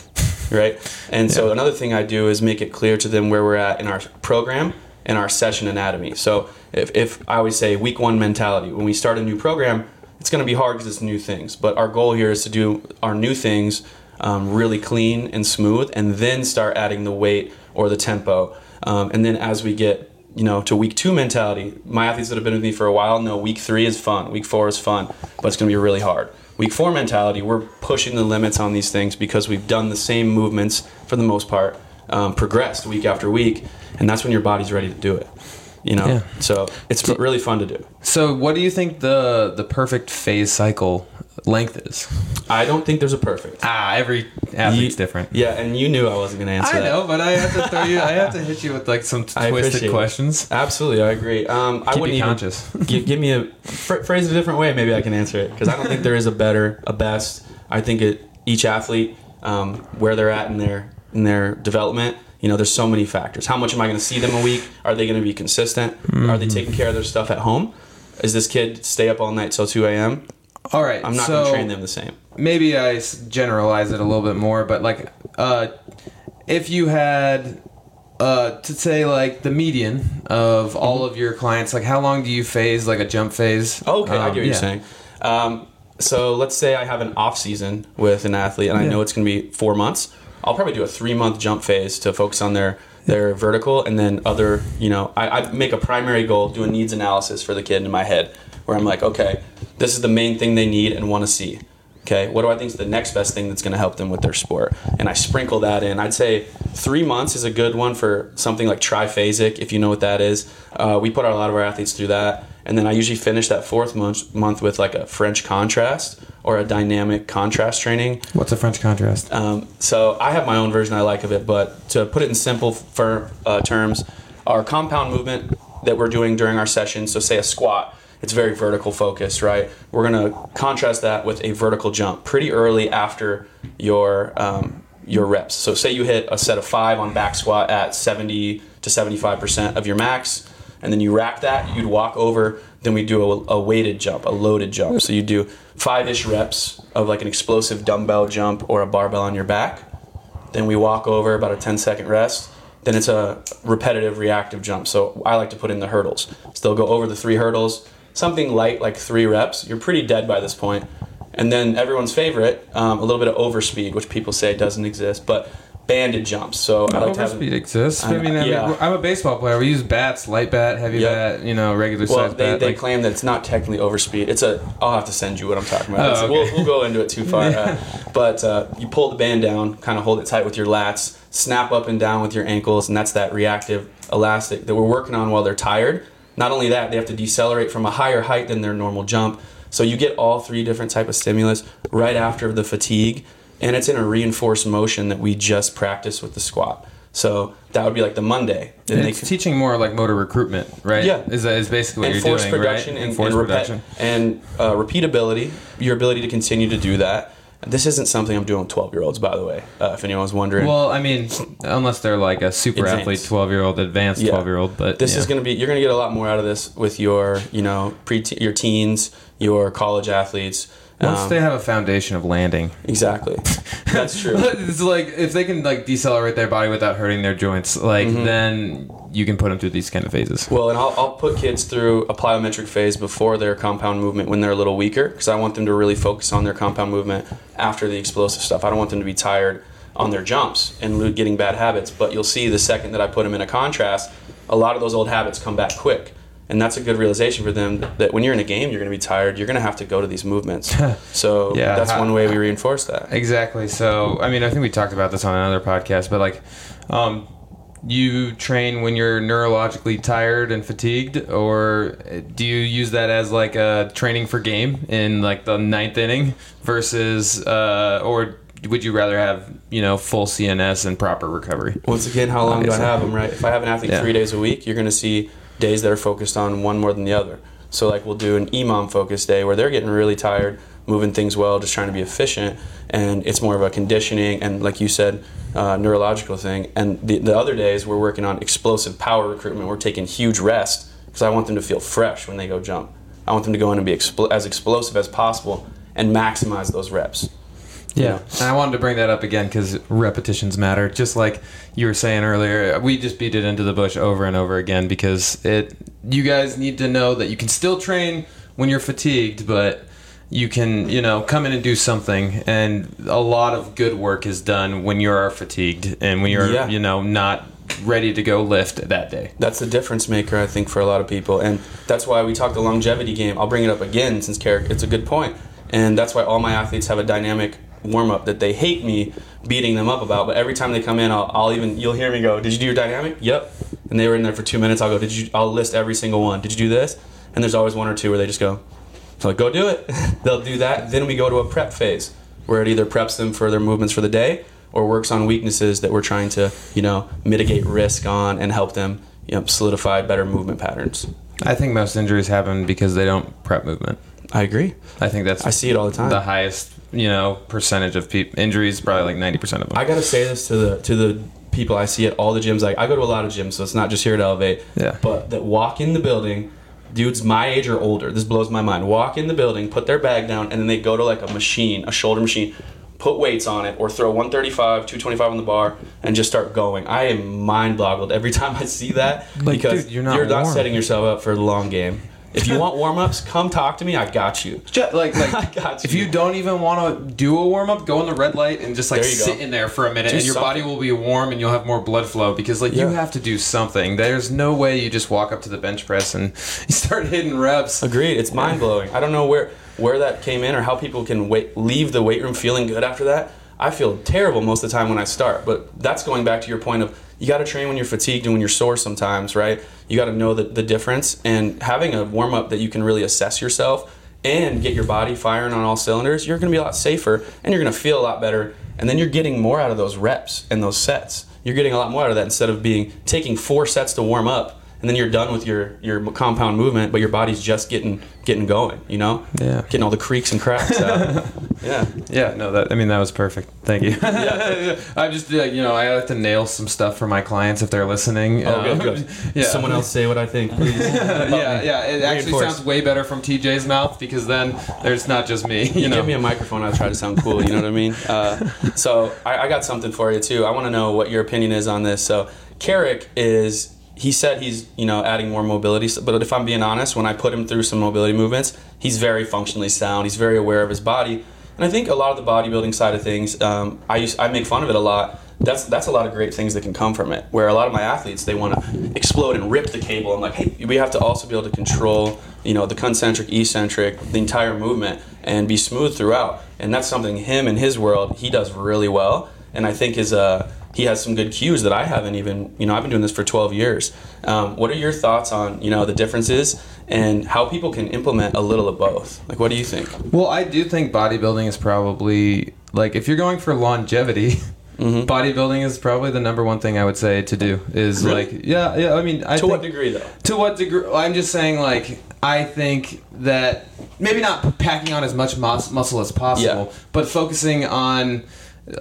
Right? And so another thing I do is make it clear to them where we're at in our program and our session anatomy. So if, if I always say week one mentality, when we start a new program, it's going to be hard because it's new things. But our goal here is to do our new things um, really clean and smooth, and then start adding the weight or the tempo. Um, and then as we get you know to week two mentality, my athletes that have been with me for a while know week three is fun, week four is fun, but it's going to be really hard. Week four mentality, we're pushing the limits on these things because we've done the same movements for the most part, um, progressed week after week, and that's when your body's ready to do it. You know, Yeah. so it's really fun to do. So what do you think the the perfect phase cycle length is? I don't think there's a perfect. Ah, every athlete's Ye- different. Yeah, and you knew I wasn't going to answer I that. know, but I have to throw you. I have to hit you with like some I twisted it. questions. Absolutely, I agree. Um, I Keep wouldn't you even conscious. give, give me a phr- phrase it a different way. Maybe I can answer it because I don't think there is a better, a best. I think it each athlete um, where they're at in their in their development. You know, there's so many factors. How much am I going to see them a week? Are they going to be consistent? Are Mm-hmm. they taking care of their stuff at home? Is this kid stay up all night till 2 a.m.? All right, I'm not so going to train them the same. maybe I generalize it a little bit more, but like, uh, if you had uh, to say like the median of all of your clients, like how long do you phase like a jump phase? Oh, okay, I Um, get what yeah. you're saying. Um, so let's say I have an off season with an athlete, and I know it's going to be four months. I'll probably do a three month jump phase to focus on their their vertical, and then other. You know, I, I make a primary goal, do a needs analysis for the kid in my head, where I'm like, okay, this is the main thing they need and want to see. Okay, what do I think is the next best thing that's going to help them with their sport? And I sprinkle that in. I'd say three months is a good one for something like triphasic, if you know what that is. Uh, we put a lot of our athletes through that. And then I usually finish that fourth month, month with like a French contrast or a dynamic contrast training. What's a French contrast? Um, so I have my own version I like of it, but to put it in simple for, uh, terms, our compound movement that we're doing during our session, so say a squat, it's very vertical focused, right? We're gonna contrast that with a vertical jump pretty early after your um, your reps. So say you hit a set of five on back squat at 70 to 75 percent of your max, and then you rack that, you'd walk over. Then we do a, a weighted jump, a loaded jump. So you do five-ish reps of like an explosive dumbbell jump or a barbell on your back. Then we walk over about a 10 second rest. Then it's a repetitive reactive jump. So I like to put in the hurdles. So they'll go over the three hurdles, something light like three reps. You're pretty dead by this point. And then everyone's favorite, um, a little bit of overspeed, which people say doesn't exist. But banded jumps. So I like to have Overspeed exists. I, I- mean, I yeah. I'm a baseball player. We use bats, light bat, heavy Yep. bat, you know, regular Well, size they, bat. they like- claim that it's not technically overspeed. It's a. I'll have to send you what I'm talking about. Oh, okay. we'll, we'll go into it too far. Uh, but uh, you pull the band down, kind of hold it tight with your lats, snap up and down with your ankles, and that's that reactive elastic that we're working on while they're tired. Not only that, they have to decelerate from a higher height than their normal jump. So you get all three different type of stimulus right after the fatigue, and it's in a reinforced motion that we just practice with the squat. So that would be like the Monday. Then it's teaching more like motor recruitment, right? Yeah. Is is basically what and you're force doing, production right? and, force and, production. and uh, repeatability, your ability to continue to do that. This isn't something I'm doing with 12 year olds, by the way, uh, if anyone's wondering. Well, I mean, unless they're like a super Advanced. athlete, twelve year old, advanced Yeah. twelve year old, but this yeah. is going to be you're going to get a lot more out of this with your you know pre your teens, your college athletes. Once Um, they have a foundation of landing. exactly, that's true. it's like if they can like decelerate their body without hurting their joints, like Mm-hmm. then you can put them through these kind of phases. Well, and I'll, I'll put kids through a plyometric phase before their compound movement when they're a little weaker because I want them to really focus on their compound movement after the explosive stuff. I don't want them to be tired on their jumps and getting bad habits. But you'll see the second that I put them in a contrast, a lot of those old habits come back quick. And that's a good realization for them that, that when you're in a game, you're going to be tired. You're going to have to go to these movements. So Yeah, that's how- one way we reinforce that. Exactly. So, I mean, I think we talked about this on another podcast, but like, um, you train when you're neurologically tired and fatigued, or do you use that as like a training for game in like the ninth inning versus, uh, or would you rather have you know full CNS and proper recovery? Once again, how long do I have them, right? If I have an athlete Yeah. three days a week, you're going to see days that are focused on one more than the other. So, like, we'll do an EMOM focused day where they're getting really tired, moving things well, just trying to be efficient. And it's more of a conditioning and, like you said, uh, neurological thing. And the, the other days, we're working on explosive power recruitment. We're taking huge rest because I want them to feel fresh when they go jump. I want them to go in and be expl- as explosive as possible and maximize those reps. Yeah, and I wanted to bring that up again because repetitions matter. Just like you were saying earlier, we just beat it into the bush over and over again because it. You guys need to know that you can still train when you're fatigued, but you can, you know, come in and do something. And a lot of good work is done when you're fatigued and when you're, Yeah. you know, not ready to go lift that day. That's the difference maker, I think, for a lot of people, and that's why we talk the longevity game. I'll bring it up again since Cerrick, it's a good point. point, and that's why all my athletes have a dynamic warm up that they hate me beating them up about. But every time they come in, I'll, I'll even you'll hear me go, "Did you do your dynamic?" Yep. And they were in there for two minutes. I'll go, "Did you?" I'll list every single one. Did you do this? And there's always one or two where they just go, so like, go do it. They'll do that. Then we go to a prep phase where it either preps them for their movements for the day or works on weaknesses that we're trying to, you know, mitigate risk on and help them, you know, solidify better movement patterns. I think most injuries happen because they don't prep movement. I agree. I think that's I see it all the time. the highest, you know, percentage of people injuries. Probably like ninety percent of them. I gotta say this to the to the people I see at all the gyms. Like I go to a lot of gyms, so it's not just here at Elevate. Yeah. But that walk in the building, dudes my age or older. This blows my mind. Walk in the building, put their bag down, and then they go to like a machine, a shoulder machine, put weights on it, or throw 135, 225 on the bar, and just start going. I am mind boggled every time I see that Like, because dude, you're not warm. setting yourself up for the long game. If you want warm ups, come talk to me. I got you. Ju- like like I got you. if you. don't even want to do a warm up, go in the red light and just like you go. sit in there for a minute, Do and your body will be warm and you'll have more blood flow because like you have to do something. There's no way you just walk up to the bench press and you start hitting reps. Agreed. It's mind blowing. I don't know where where that came in or how people can wait, leave the weight room feeling good after that. I feel terrible most of the time when I start, but that's going back to your point of you got to train when you're fatigued and when you're sore sometimes, right? You got to know the, the difference and having a warm up that you can really assess yourself and get your body firing on all cylinders, you're going to be a lot safer and you're going to feel a lot better. And then you're getting more out of those reps and those sets. You're getting a lot more out of that instead of being taking four sets to warm up and then you're done with your your compound movement, but your body's just getting getting going. You know, Yeah. getting all the creaks and cracks out. yeah, Yeah, no, that I mean that was perfect. Thank you. I'm just uh, you know I like to nail some stuff for my clients if they're listening. Oh, Um, good, good. Yeah. Someone else say what I think, please. yeah, yeah. It actually sounds way better from TJ's mouth because then there's not just me. You, You know. give me a microphone, I'll try to sound cool. You know what I mean? Uh, so I, I got something for you too. I want to know what your opinion is on this. So Cerrick is. He said he's you know adding more mobility, but if I'm being honest, when I put him through some mobility movements, he's very functionally sound. He's very aware of his body, and I think a lot of the bodybuilding side of things, um, I used, I make fun of it a lot. that's that's a lot of great things that can come from it. Where a lot of my athletes they want to explode and rip the cable. I'm like, hey, we have to also be able to control, you know, the concentric, eccentric, the entire movement, and be smooth throughout. And that's something him in his world he does really well. And I think is uh he has some good cues that I haven't even, you know, I've been doing this for 12 years. Um, what are your thoughts on, you know, the differences and how people can implement a little of both? Like, what do you think? Well, I do think bodybuilding is probably like if you're going for longevity. Mm-hmm. Bodybuilding is probably the number one thing I would say to do. Is Really? like, yeah, yeah. I mean, I to think, what degree, though? To what degree? I'm just saying, like, I think that maybe not packing on as much mus- muscle as possible, Yeah. but focusing on,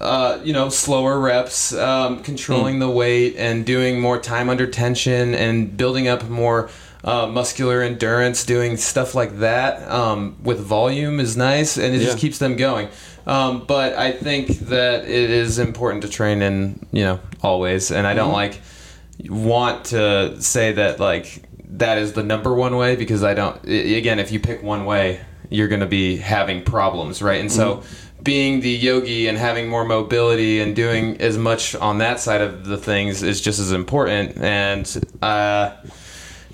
uh, you know, slower reps, um, controlling Hmm. the weight, and doing more time under tension, and building up more. Uh, muscular endurance, doing stuff like that um, with volume is nice, and it just keeps them going. Um, but I think that it is important to train in, you know, always, and I don't Mhm. like want to say that like that is the number one way because I don't. Again, if you pick one way, you're going to be having problems, right? And so, being the yogi and having more mobility and doing as much on that side of the things is just as important. And uh,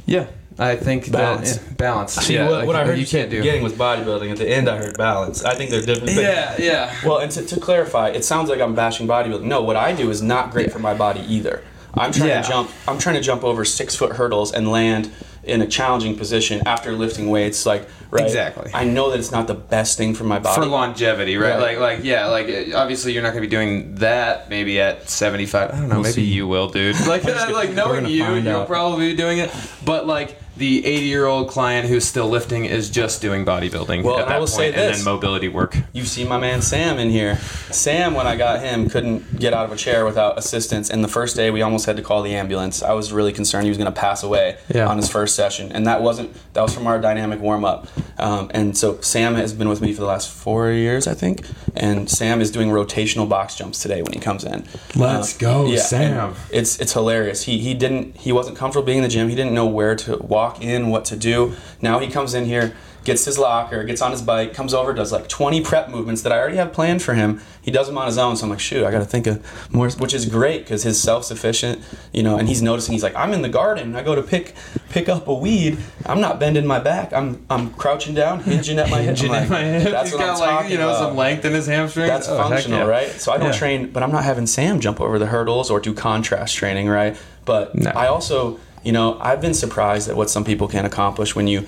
yeah, I think Balance. that, yeah, balance. See, yeah, what, like, what I heard you you can't at the do. beginning was bodybuilding. At the end, I heard balance. I think they're different. things. Yeah, yeah. Well, and to, to clarify, it sounds like I'm bashing bodybuilding. No, what I do is not great Yeah. for my body either. I'm trying Yeah. to jump. I'm trying to jump over six foot hurdles and land in a challenging position after lifting weights. Like, right? Exactly. I know that it's not the best thing for my body. for longevity, right? Right. Like, like, yeah, like obviously you're not gonna be doing that. Maybe at 75, I don't know. We'll maybe see. you will, dude. Like, like knowing you, you'll out. probably be doing it. But like the 80 year old client who's still lifting is just doing bodybuilding Well, at that I will point, say and this. then mobility work. You've seen my man Sam in here. Sam, when I got him, couldn't get out of a chair without assistance. And the first day, we almost had to call the ambulance. I was really concerned he was going to pass away Yeah. on his first session, and that wasn't that was from our dynamic warm up. Um, and so Sam has been with me for the last four years, I think. And Sam is doing rotational box jumps today when he comes in. Let's go, and Sam. It's it's hilarious. He he didn't he wasn't comfortable being in the gym. He didn't know where to walk in, what to do. Now he comes in here, gets his locker, gets on his bike, comes over, does like 20 prep movements that I already have planned for him. He does them on his own. So I'm like, shoot, I got to think of more, which is great because his self sufficient, you know, and he's noticing. He's like, I'm in the garden. I go to pick pick up a weed. I'm not bending my back. I'm I'm crouching down, hinging at my hip. Hinging like, in my hip. That's He's what got I'm like you know about. some length in his hamstrings. That's Oh, functional, yeah. right? So I don't Yeah. train, but I'm not having Sam jump over the hurdles or do contrast training, right? But No. I also, you know, I've been surprised at what some people can accomplish when you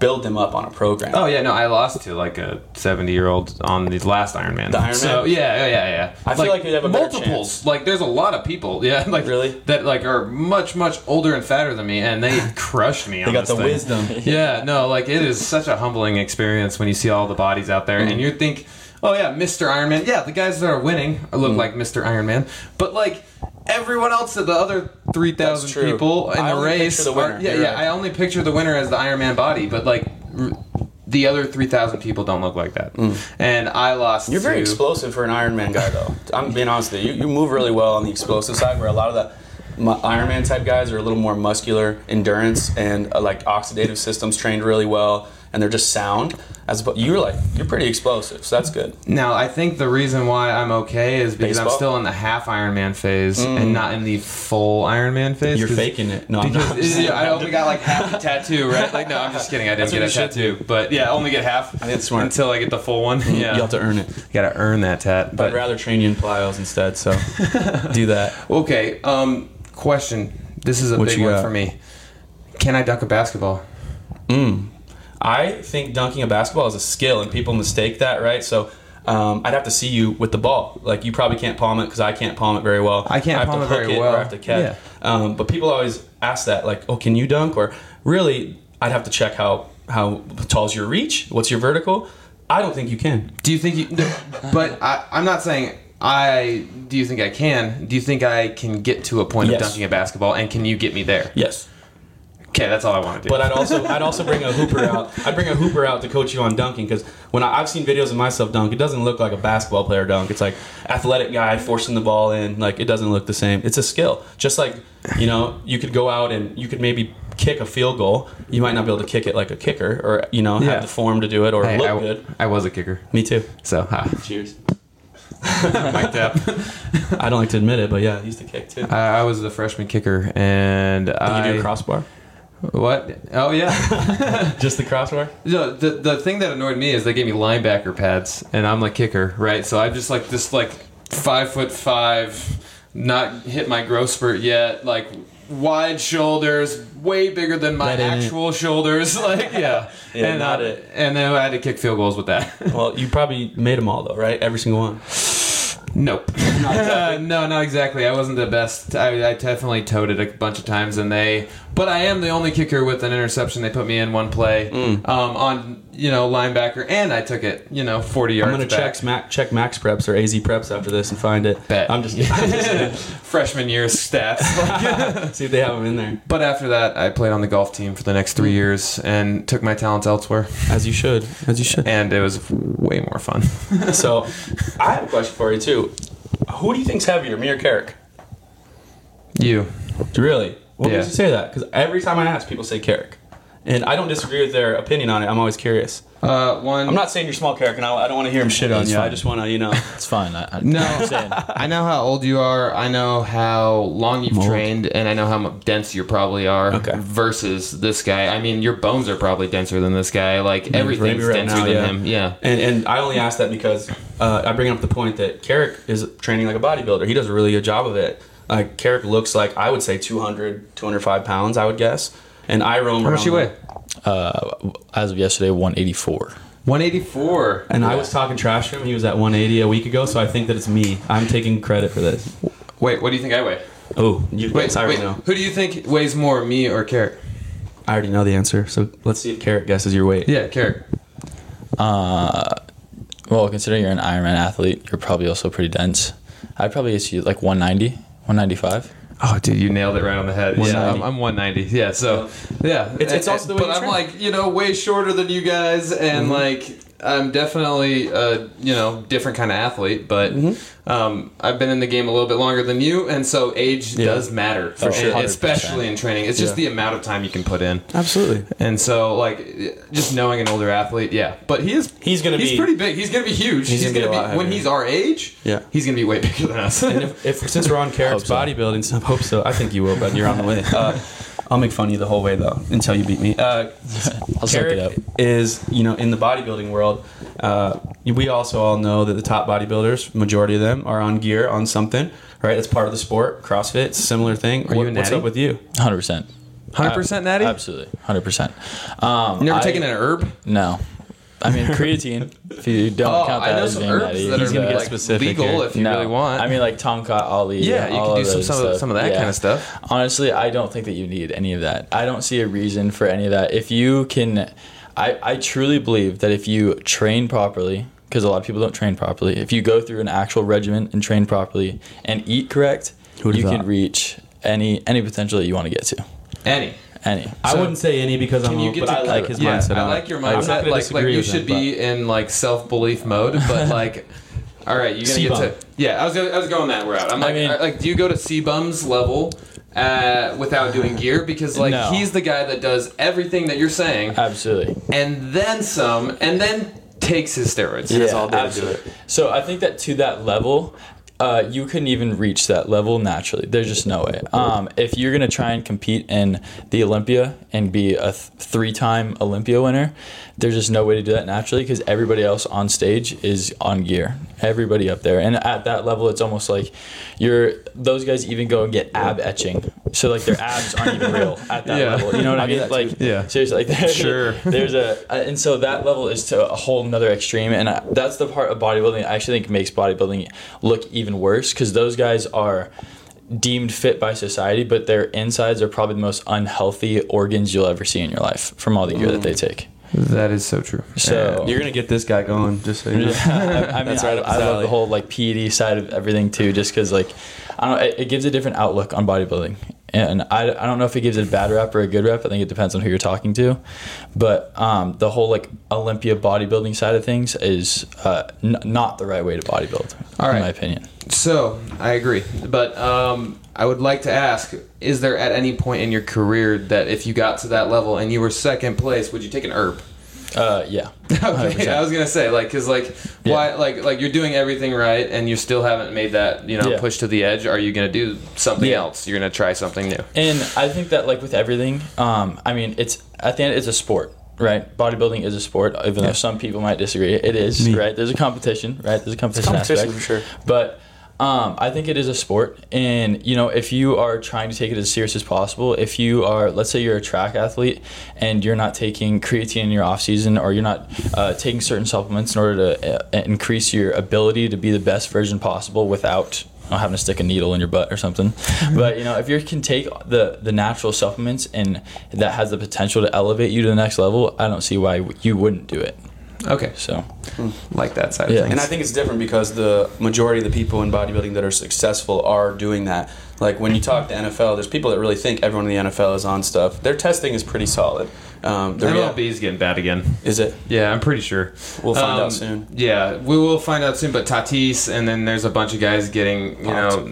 build them up on a program. Oh yeah, no, I lost to like a seventy-year-old on the last Ironman. The Ironman? So yeah, yeah, yeah, yeah. I feel like you'd have a multiples. Like there's a lot of people, yeah, like Really? that like are much much older and fatter than me, and they crushed me. they got the thing. wisdom. Yeah, no, like it is such a humbling experience when you see all the bodies out there, Mm. and you think, oh yeah, Mr. Ironman. Yeah, the guys that are winning look Mm. like Mr. Ironman, but like. Everyone else, the other three thousand people in I the only race, the winner. are- yeah, You're yeah. right. I only picture the winner as the Ironman body, but like r- the other three thousand people don't look like that. And I lost. Mm. You're very to- explosive for an Ironman guy, though. I'm being honest with you. you. You move really well on the explosive side, where a lot of the mu- Ironman type guys are a little more muscular endurance and uh, like oxidative systems trained really well, and they're just sound. As opposed, you're like you're pretty explosive, so that's good. Now, I think the reason why I'm okay is because I'm still in the half Ironman phase and not in the full Ironman phase. You're faking it. No, Because yeah, I only got like half a tattoo, right? Like, no, I'm just kidding. I didn't That's get a you should tattoo, but yeah, I only get half. think it's smart. until I get the full one. Yeah, You have to earn it. You gotta earn that tat. But I'd rather train you in plyos instead. So do that. okay, um, question. This is a What big one got? for me. Can I dunk a basketball? Mm. I think dunking a basketball is a skill, and people mistake that, right? So. Um, I'd have to see you with the ball. Like you probably can't palm it because I can't palm it very well. I can't I have palm to it hook very Or well. I have to catch. Yeah. Um, but people always ask that, like, "Oh, can you dunk?" Or really, I'd have to check how how tall's your reach. What's your vertical? I don't think you can. Do you think you? but I, I'm not saying. I do you think I can? Do you think I can get to a point Yes. of dunking a basketball? And can you get me there? Yes. Okay, that's all I want to do. But I'd also I'd also bring a hooper out. I'd bring a hooper out to coach you on dunking because when I, I've seen videos of myself dunk, it doesn't look like a basketball player dunk. It's like athletic guy forcing the ball in. Like it doesn't look the same. It's a skill. Just like you know, you could go out and you could maybe kick a field goal. You might not be able to kick it like a kicker, or you know, Yeah. have the form to do it, or Hey, look I, good. I was a kicker, Me too. so ha. Cheers. Mic'd up. I don't like to admit it, but yeah, I used to kick too. I, I was the freshman kicker, and Did I you do a crossbar? What? Oh yeah. Just the crossbar? No, the the thing that annoyed me is they gave me linebacker pads, and I'm like kicker, right? So I'm just like this like five foot five, not hit my growth spurt yet, like wide shoulders, way bigger than my That ain't it. actual shoulders, like yeah, Yeah, and not uh, it. And then I had to kick field goals with that. Well, you probably made them all though, right? Every single one. Nope. no, not exactly. I wasn't the best. I, I definitely toted a bunch of times, and they. But I am the only kicker with an interception. They put me in one play Mm. um, on you know linebacker, and I took it you know forty yards. I'm gonna back. check Mac, check MaxPreps or AZ Preps after this and find it. Bet. I'm just kidding. freshman year stats. see if they have them in there. but after that, I played on the golf team for the next three mm. years and took my talents elsewhere, As you should. As you should. and it was way more fun. so, I have a question for you too. Who do you think's heavier, me or Cerrick? you. Really? What Yeah. makes you say that? Because every time I ask, people say Cerrick. And I don't disagree with their opinion on it. I'm always curious. Uh, one. I'm not saying you're small, Cerrick, and I, I don't want to hear him shit on That's you. I just want to, you know. It's fine. I, I, No. I'm saying, I know how old you are. I know how long you've old. trained, and I know how mu- dense you probably are. Okay. Versus this guy. I mean, your bones are probably denser than this guy. Like everything's maybe right denser now, than yeah. him. Yeah. And and I only ask that because uh, I bring up the point that Cerrick is training like a bodybuilder. He does a really good job of it. Like Cerrick looks like I would say 200, 205 pounds. I would guess. And I roam. How much around weigh? uh, as of yesterday, 184. One eighty four. And I was talking trash to him. He was at 180 a week ago, so I think that it's me. I'm taking credit for this. Wait, what do you think I weigh? Oh, you Wait, guys, I already wait. know. Who do you think weighs more, me or Cerrick? I already know the answer. So let's see if Cerrick guesses your weight. Yeah, Cerrick. Uh, well, considering you're an Ironman athlete, you're probably also pretty dense. I'd probably guess you like 190, 195. Oh, dude, you nailed it right on the head. Yeah, I'm, I'm 190. Yeah, so yeah, It's- it's eh, also the eh, way But I'm train. like, you know, way shorter than you guys, and mm-hmm. like, I'm definitely a you know different kind of athlete. But um, I've been in the game a little bit longer than you, and so age Yeah. does matter for Oh, sure, 100%. especially in training. It's just Yeah. the amount of time you can put in. Absolutely. And so, like, just knowing an older athlete, yeah. But he is He's gonna he's be- pretty big. He's gonna be huge. He's He's, gonna be gonna a be, when he's our age. Yeah. he's gonna be way bigger than us. And if, if since we're on Cerrick's Hope so. bodybuilding stuff, hope so. I think you will, but you're on the way. Uh, I'll make fun of you the whole way though until you beat me. Uh, I'll suck it up. is you know in the bodybuilding world. Uh, we also all know that the top bodybuilders, majority of them, are on gear on something. Right, that's part of the sport. CrossFit, similar thing. Are you What- a what's up with you? 100%. 100% natty? Absolutely. 100%. Um, You never I- taken an herb? No. I mean, creatine, if you don't Oh, count I that know as some being herbs natty. that He's are gonna get like specific legal here. if you no. really want. I mean, like Tongkat Ali. yeah, you all could do some some of, some of that Yeah. kind of stuff. Honestly, I don't think that you need any of that. I don't see a reason for any of that. If you can, I, I truly believe that if you train properly, because a lot of people don't train properly, if you go through an actual regimen and train properly and eat correct, Who'd you have can thought? reach any any potential that you want to get to. Any. Any. I So- wouldn't say any because I'm. Can you old, get but to I like his yeah, mindset. I on like it. your I'm not mindset. gonna Like, like disagree you with should him, be in like self belief mode, but like, all right, you're gonna C-bum. get to yeah. I was gonna, I was going that route. I'm I like, mean- I- like, do you go to C-bums level? Uh, without doing gear because like No. he's the guy that does everything that you're saying Absolutely. and then some and then takes his steroids Yeah. all day to do absolutely. So I think that to that level, uh, you couldn't even reach that level naturally. There's just no way. Um, if you're gonna try and compete in the Olympia and be a th- three-time Olympia winner, there's just no way to do that naturally because everybody else on stage is on gear. Everybody up there, and at that level, it's almost like you're. Those guys even go and get ab etching, so like their abs aren't even real at that Yeah. level. You know what I, I mean? Like too. Yeah. seriously, like Sure. there's a uh, and so that level is to a whole nother extreme and I, that's the part of bodybuilding i actually think makes bodybuilding look even worse because those guys are deemed fit by society but their insides are probably the most unhealthy organs you'll ever see in your life from all the gear that they mm. take that is so true So- You're gonna get this guy going, just so you know. yeah, I, I mean, That's right I, I love the whole like PED side of everything too, just because like I don't know, it, it gives a different outlook on bodybuilding, and I, I don't know if it gives it a bad rep or a good rep. I think it depends on who you're talking to, but um, the whole like Olympia bodybuilding side of things is uh, n- not the right way to bodybuild, All right. in my opinion. So I agree, but um, I would like to ask: Is there at any point in your career that if you got to that level and you were second place, would you take an herb? Uh, yeah. Okay, 100%. I was gonna say like, cause like, why, like, like you're doing everything right, and you still haven't made that, you know, Yeah. push to the edge. Are you gonna do something Yeah. else? You're gonna try something new. And I think that like with everything, um, I mean, it's at the end, it's a sport, right? Bodybuilding is a sport, even though some people might disagree. It is, right? There's a competition, right? There's a competition, competition aspect, for sure. But um, I think it is a sport, and you know, if you are trying to take it as serious as possible, if you are, let's say, you're a track athlete and you're not taking creatine in your off season, or you're not uh, taking certain supplements in order to uh, increase your ability to be the best version possible without you know, having to stick a needle in your butt or something. but you know, if you can take the the natural supplements and that has the potential to elevate you to the next level, I don't see why you wouldn't do it. Okay, So like that side Yeah. of things. And I think it's different because the majority of the people in bodybuilding that are successful are doing that. Like when you talk to NFL, there's people that really think everyone in the NFL is on stuff. Their testing is pretty solid. Um, the rea- MLB is getting bad again. is it? Yeah, I'm pretty sure. We'll find Um, out soon. Yeah, we will find out soon. But Tatis, and then there's a bunch of guys getting, you know,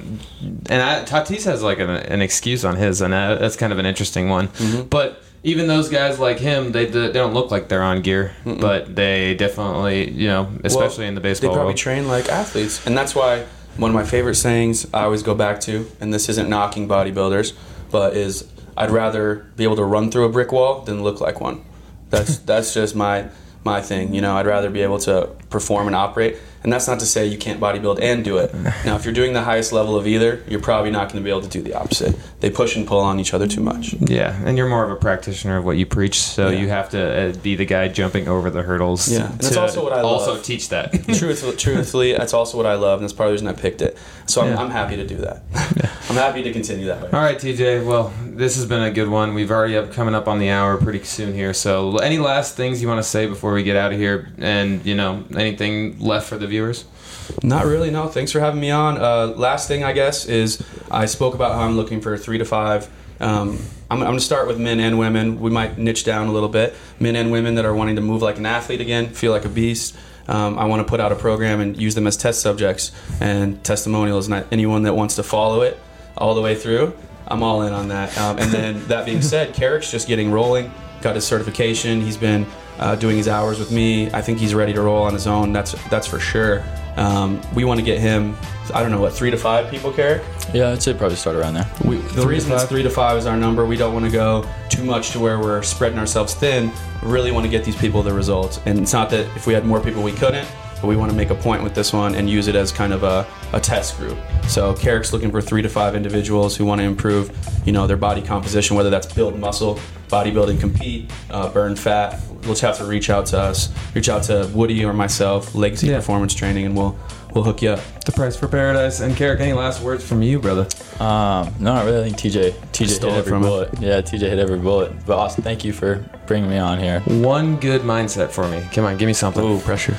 and I, Tatis has like an, an excuse on his, and that's kind of an interesting one. Mm-hmm. But even those guys like him, they they don't look like they're on gear, but they definitely, you know, especially in the baseball. They probably world. train like athletes, and that's why one of my favorite sayings I always go back to, and this isn't knocking bodybuilders, but is I'd rather be able to run through a brick wall than look like one. That's that's just my my thing. You know, I'd rather be able to perform and operate. And that's not to say you can't bodybuild and do it. Now, if you're doing the highest level of either, you're probably not going to be able to do the opposite. They push and pull on each other too much. yeah, and you're more of a practitioner of what you preach, so Yeah. you have to uh, be the guy jumping over the hurdles. Yeah, and that's also what I also love. teach that. Truthfully, truthfully, that's also what I love, and that's part of the reason I picked it. So I'm, Yeah. I'm happy to do that. I'm happy to continue that way. All right, TJ. Well, this has been a good one. We've already up coming up on the hour pretty soon here. So, any last things you want to say before we get out of here? And you know, anything left for the viewers? Not really. No. Thanks for having me on. Uh, last thing, I guess, is I spoke about how I'm looking for three to five. Um, I'm, I'm going to start with men and women. We might niche down a little bit. Men and women that are wanting to move like an athlete again, feel like a beast. Um, I want to put out a program and use them as test subjects and testimonials. And anyone that wants to follow it all the way through, I'm all in on that. Um, and then that being said, Cerrick's just getting rolling. Got his certification. He's been uh, doing his hours with me. I think he's ready to roll on his own. That's that's for sure. Um, we want to get him. I don't know what three to five people, Cerrick. yeah, I'd say probably start around there. We, the reason it's three to five is our number. We don't want to go too much to where we're spreading ourselves thin. We really want to get these people the results. And it's not that if we had more people we couldn't, but we want to make a point with this one and use it as kind of a, a test group. So Cerrick's looking for three to five individuals who want to improve, you know, their body composition, whether that's build muscle, bodybuilding, compete, uh, burn fat. You'll just have to reach out to us, reach out to Woody or myself, Legacy Yeah. Performance Training, and we'll we'll hook you up. The price for paradise. And Cerrick, any last words from you, brother? Um, no, I really think TJ TJ Stole hit every from him. bullet. Yeah, TJ hit every bullet. But Austin, thank you for bringing me on here. One good mindset for me. Come on, give me something. Ooh, pressure.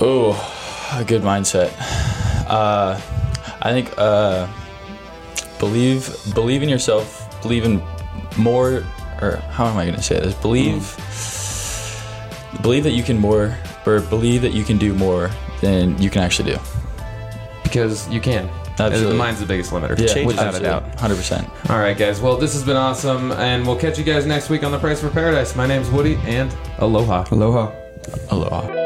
Oh, a good mindset. Uh, I think uh, believe believe in yourself. Believe in more, or how am I going to say this? Believe believe that you can more, or believe that you can do more than you can actually do. Because you can. Absolutely. The mind's the biggest limiter. Yeah, without a doubt. hundred percent. All right, guys. Well, this has been awesome, and we'll catch you guys next week on The Price for Paradise. My name's Woody, and aloha. Aloha. Aloha.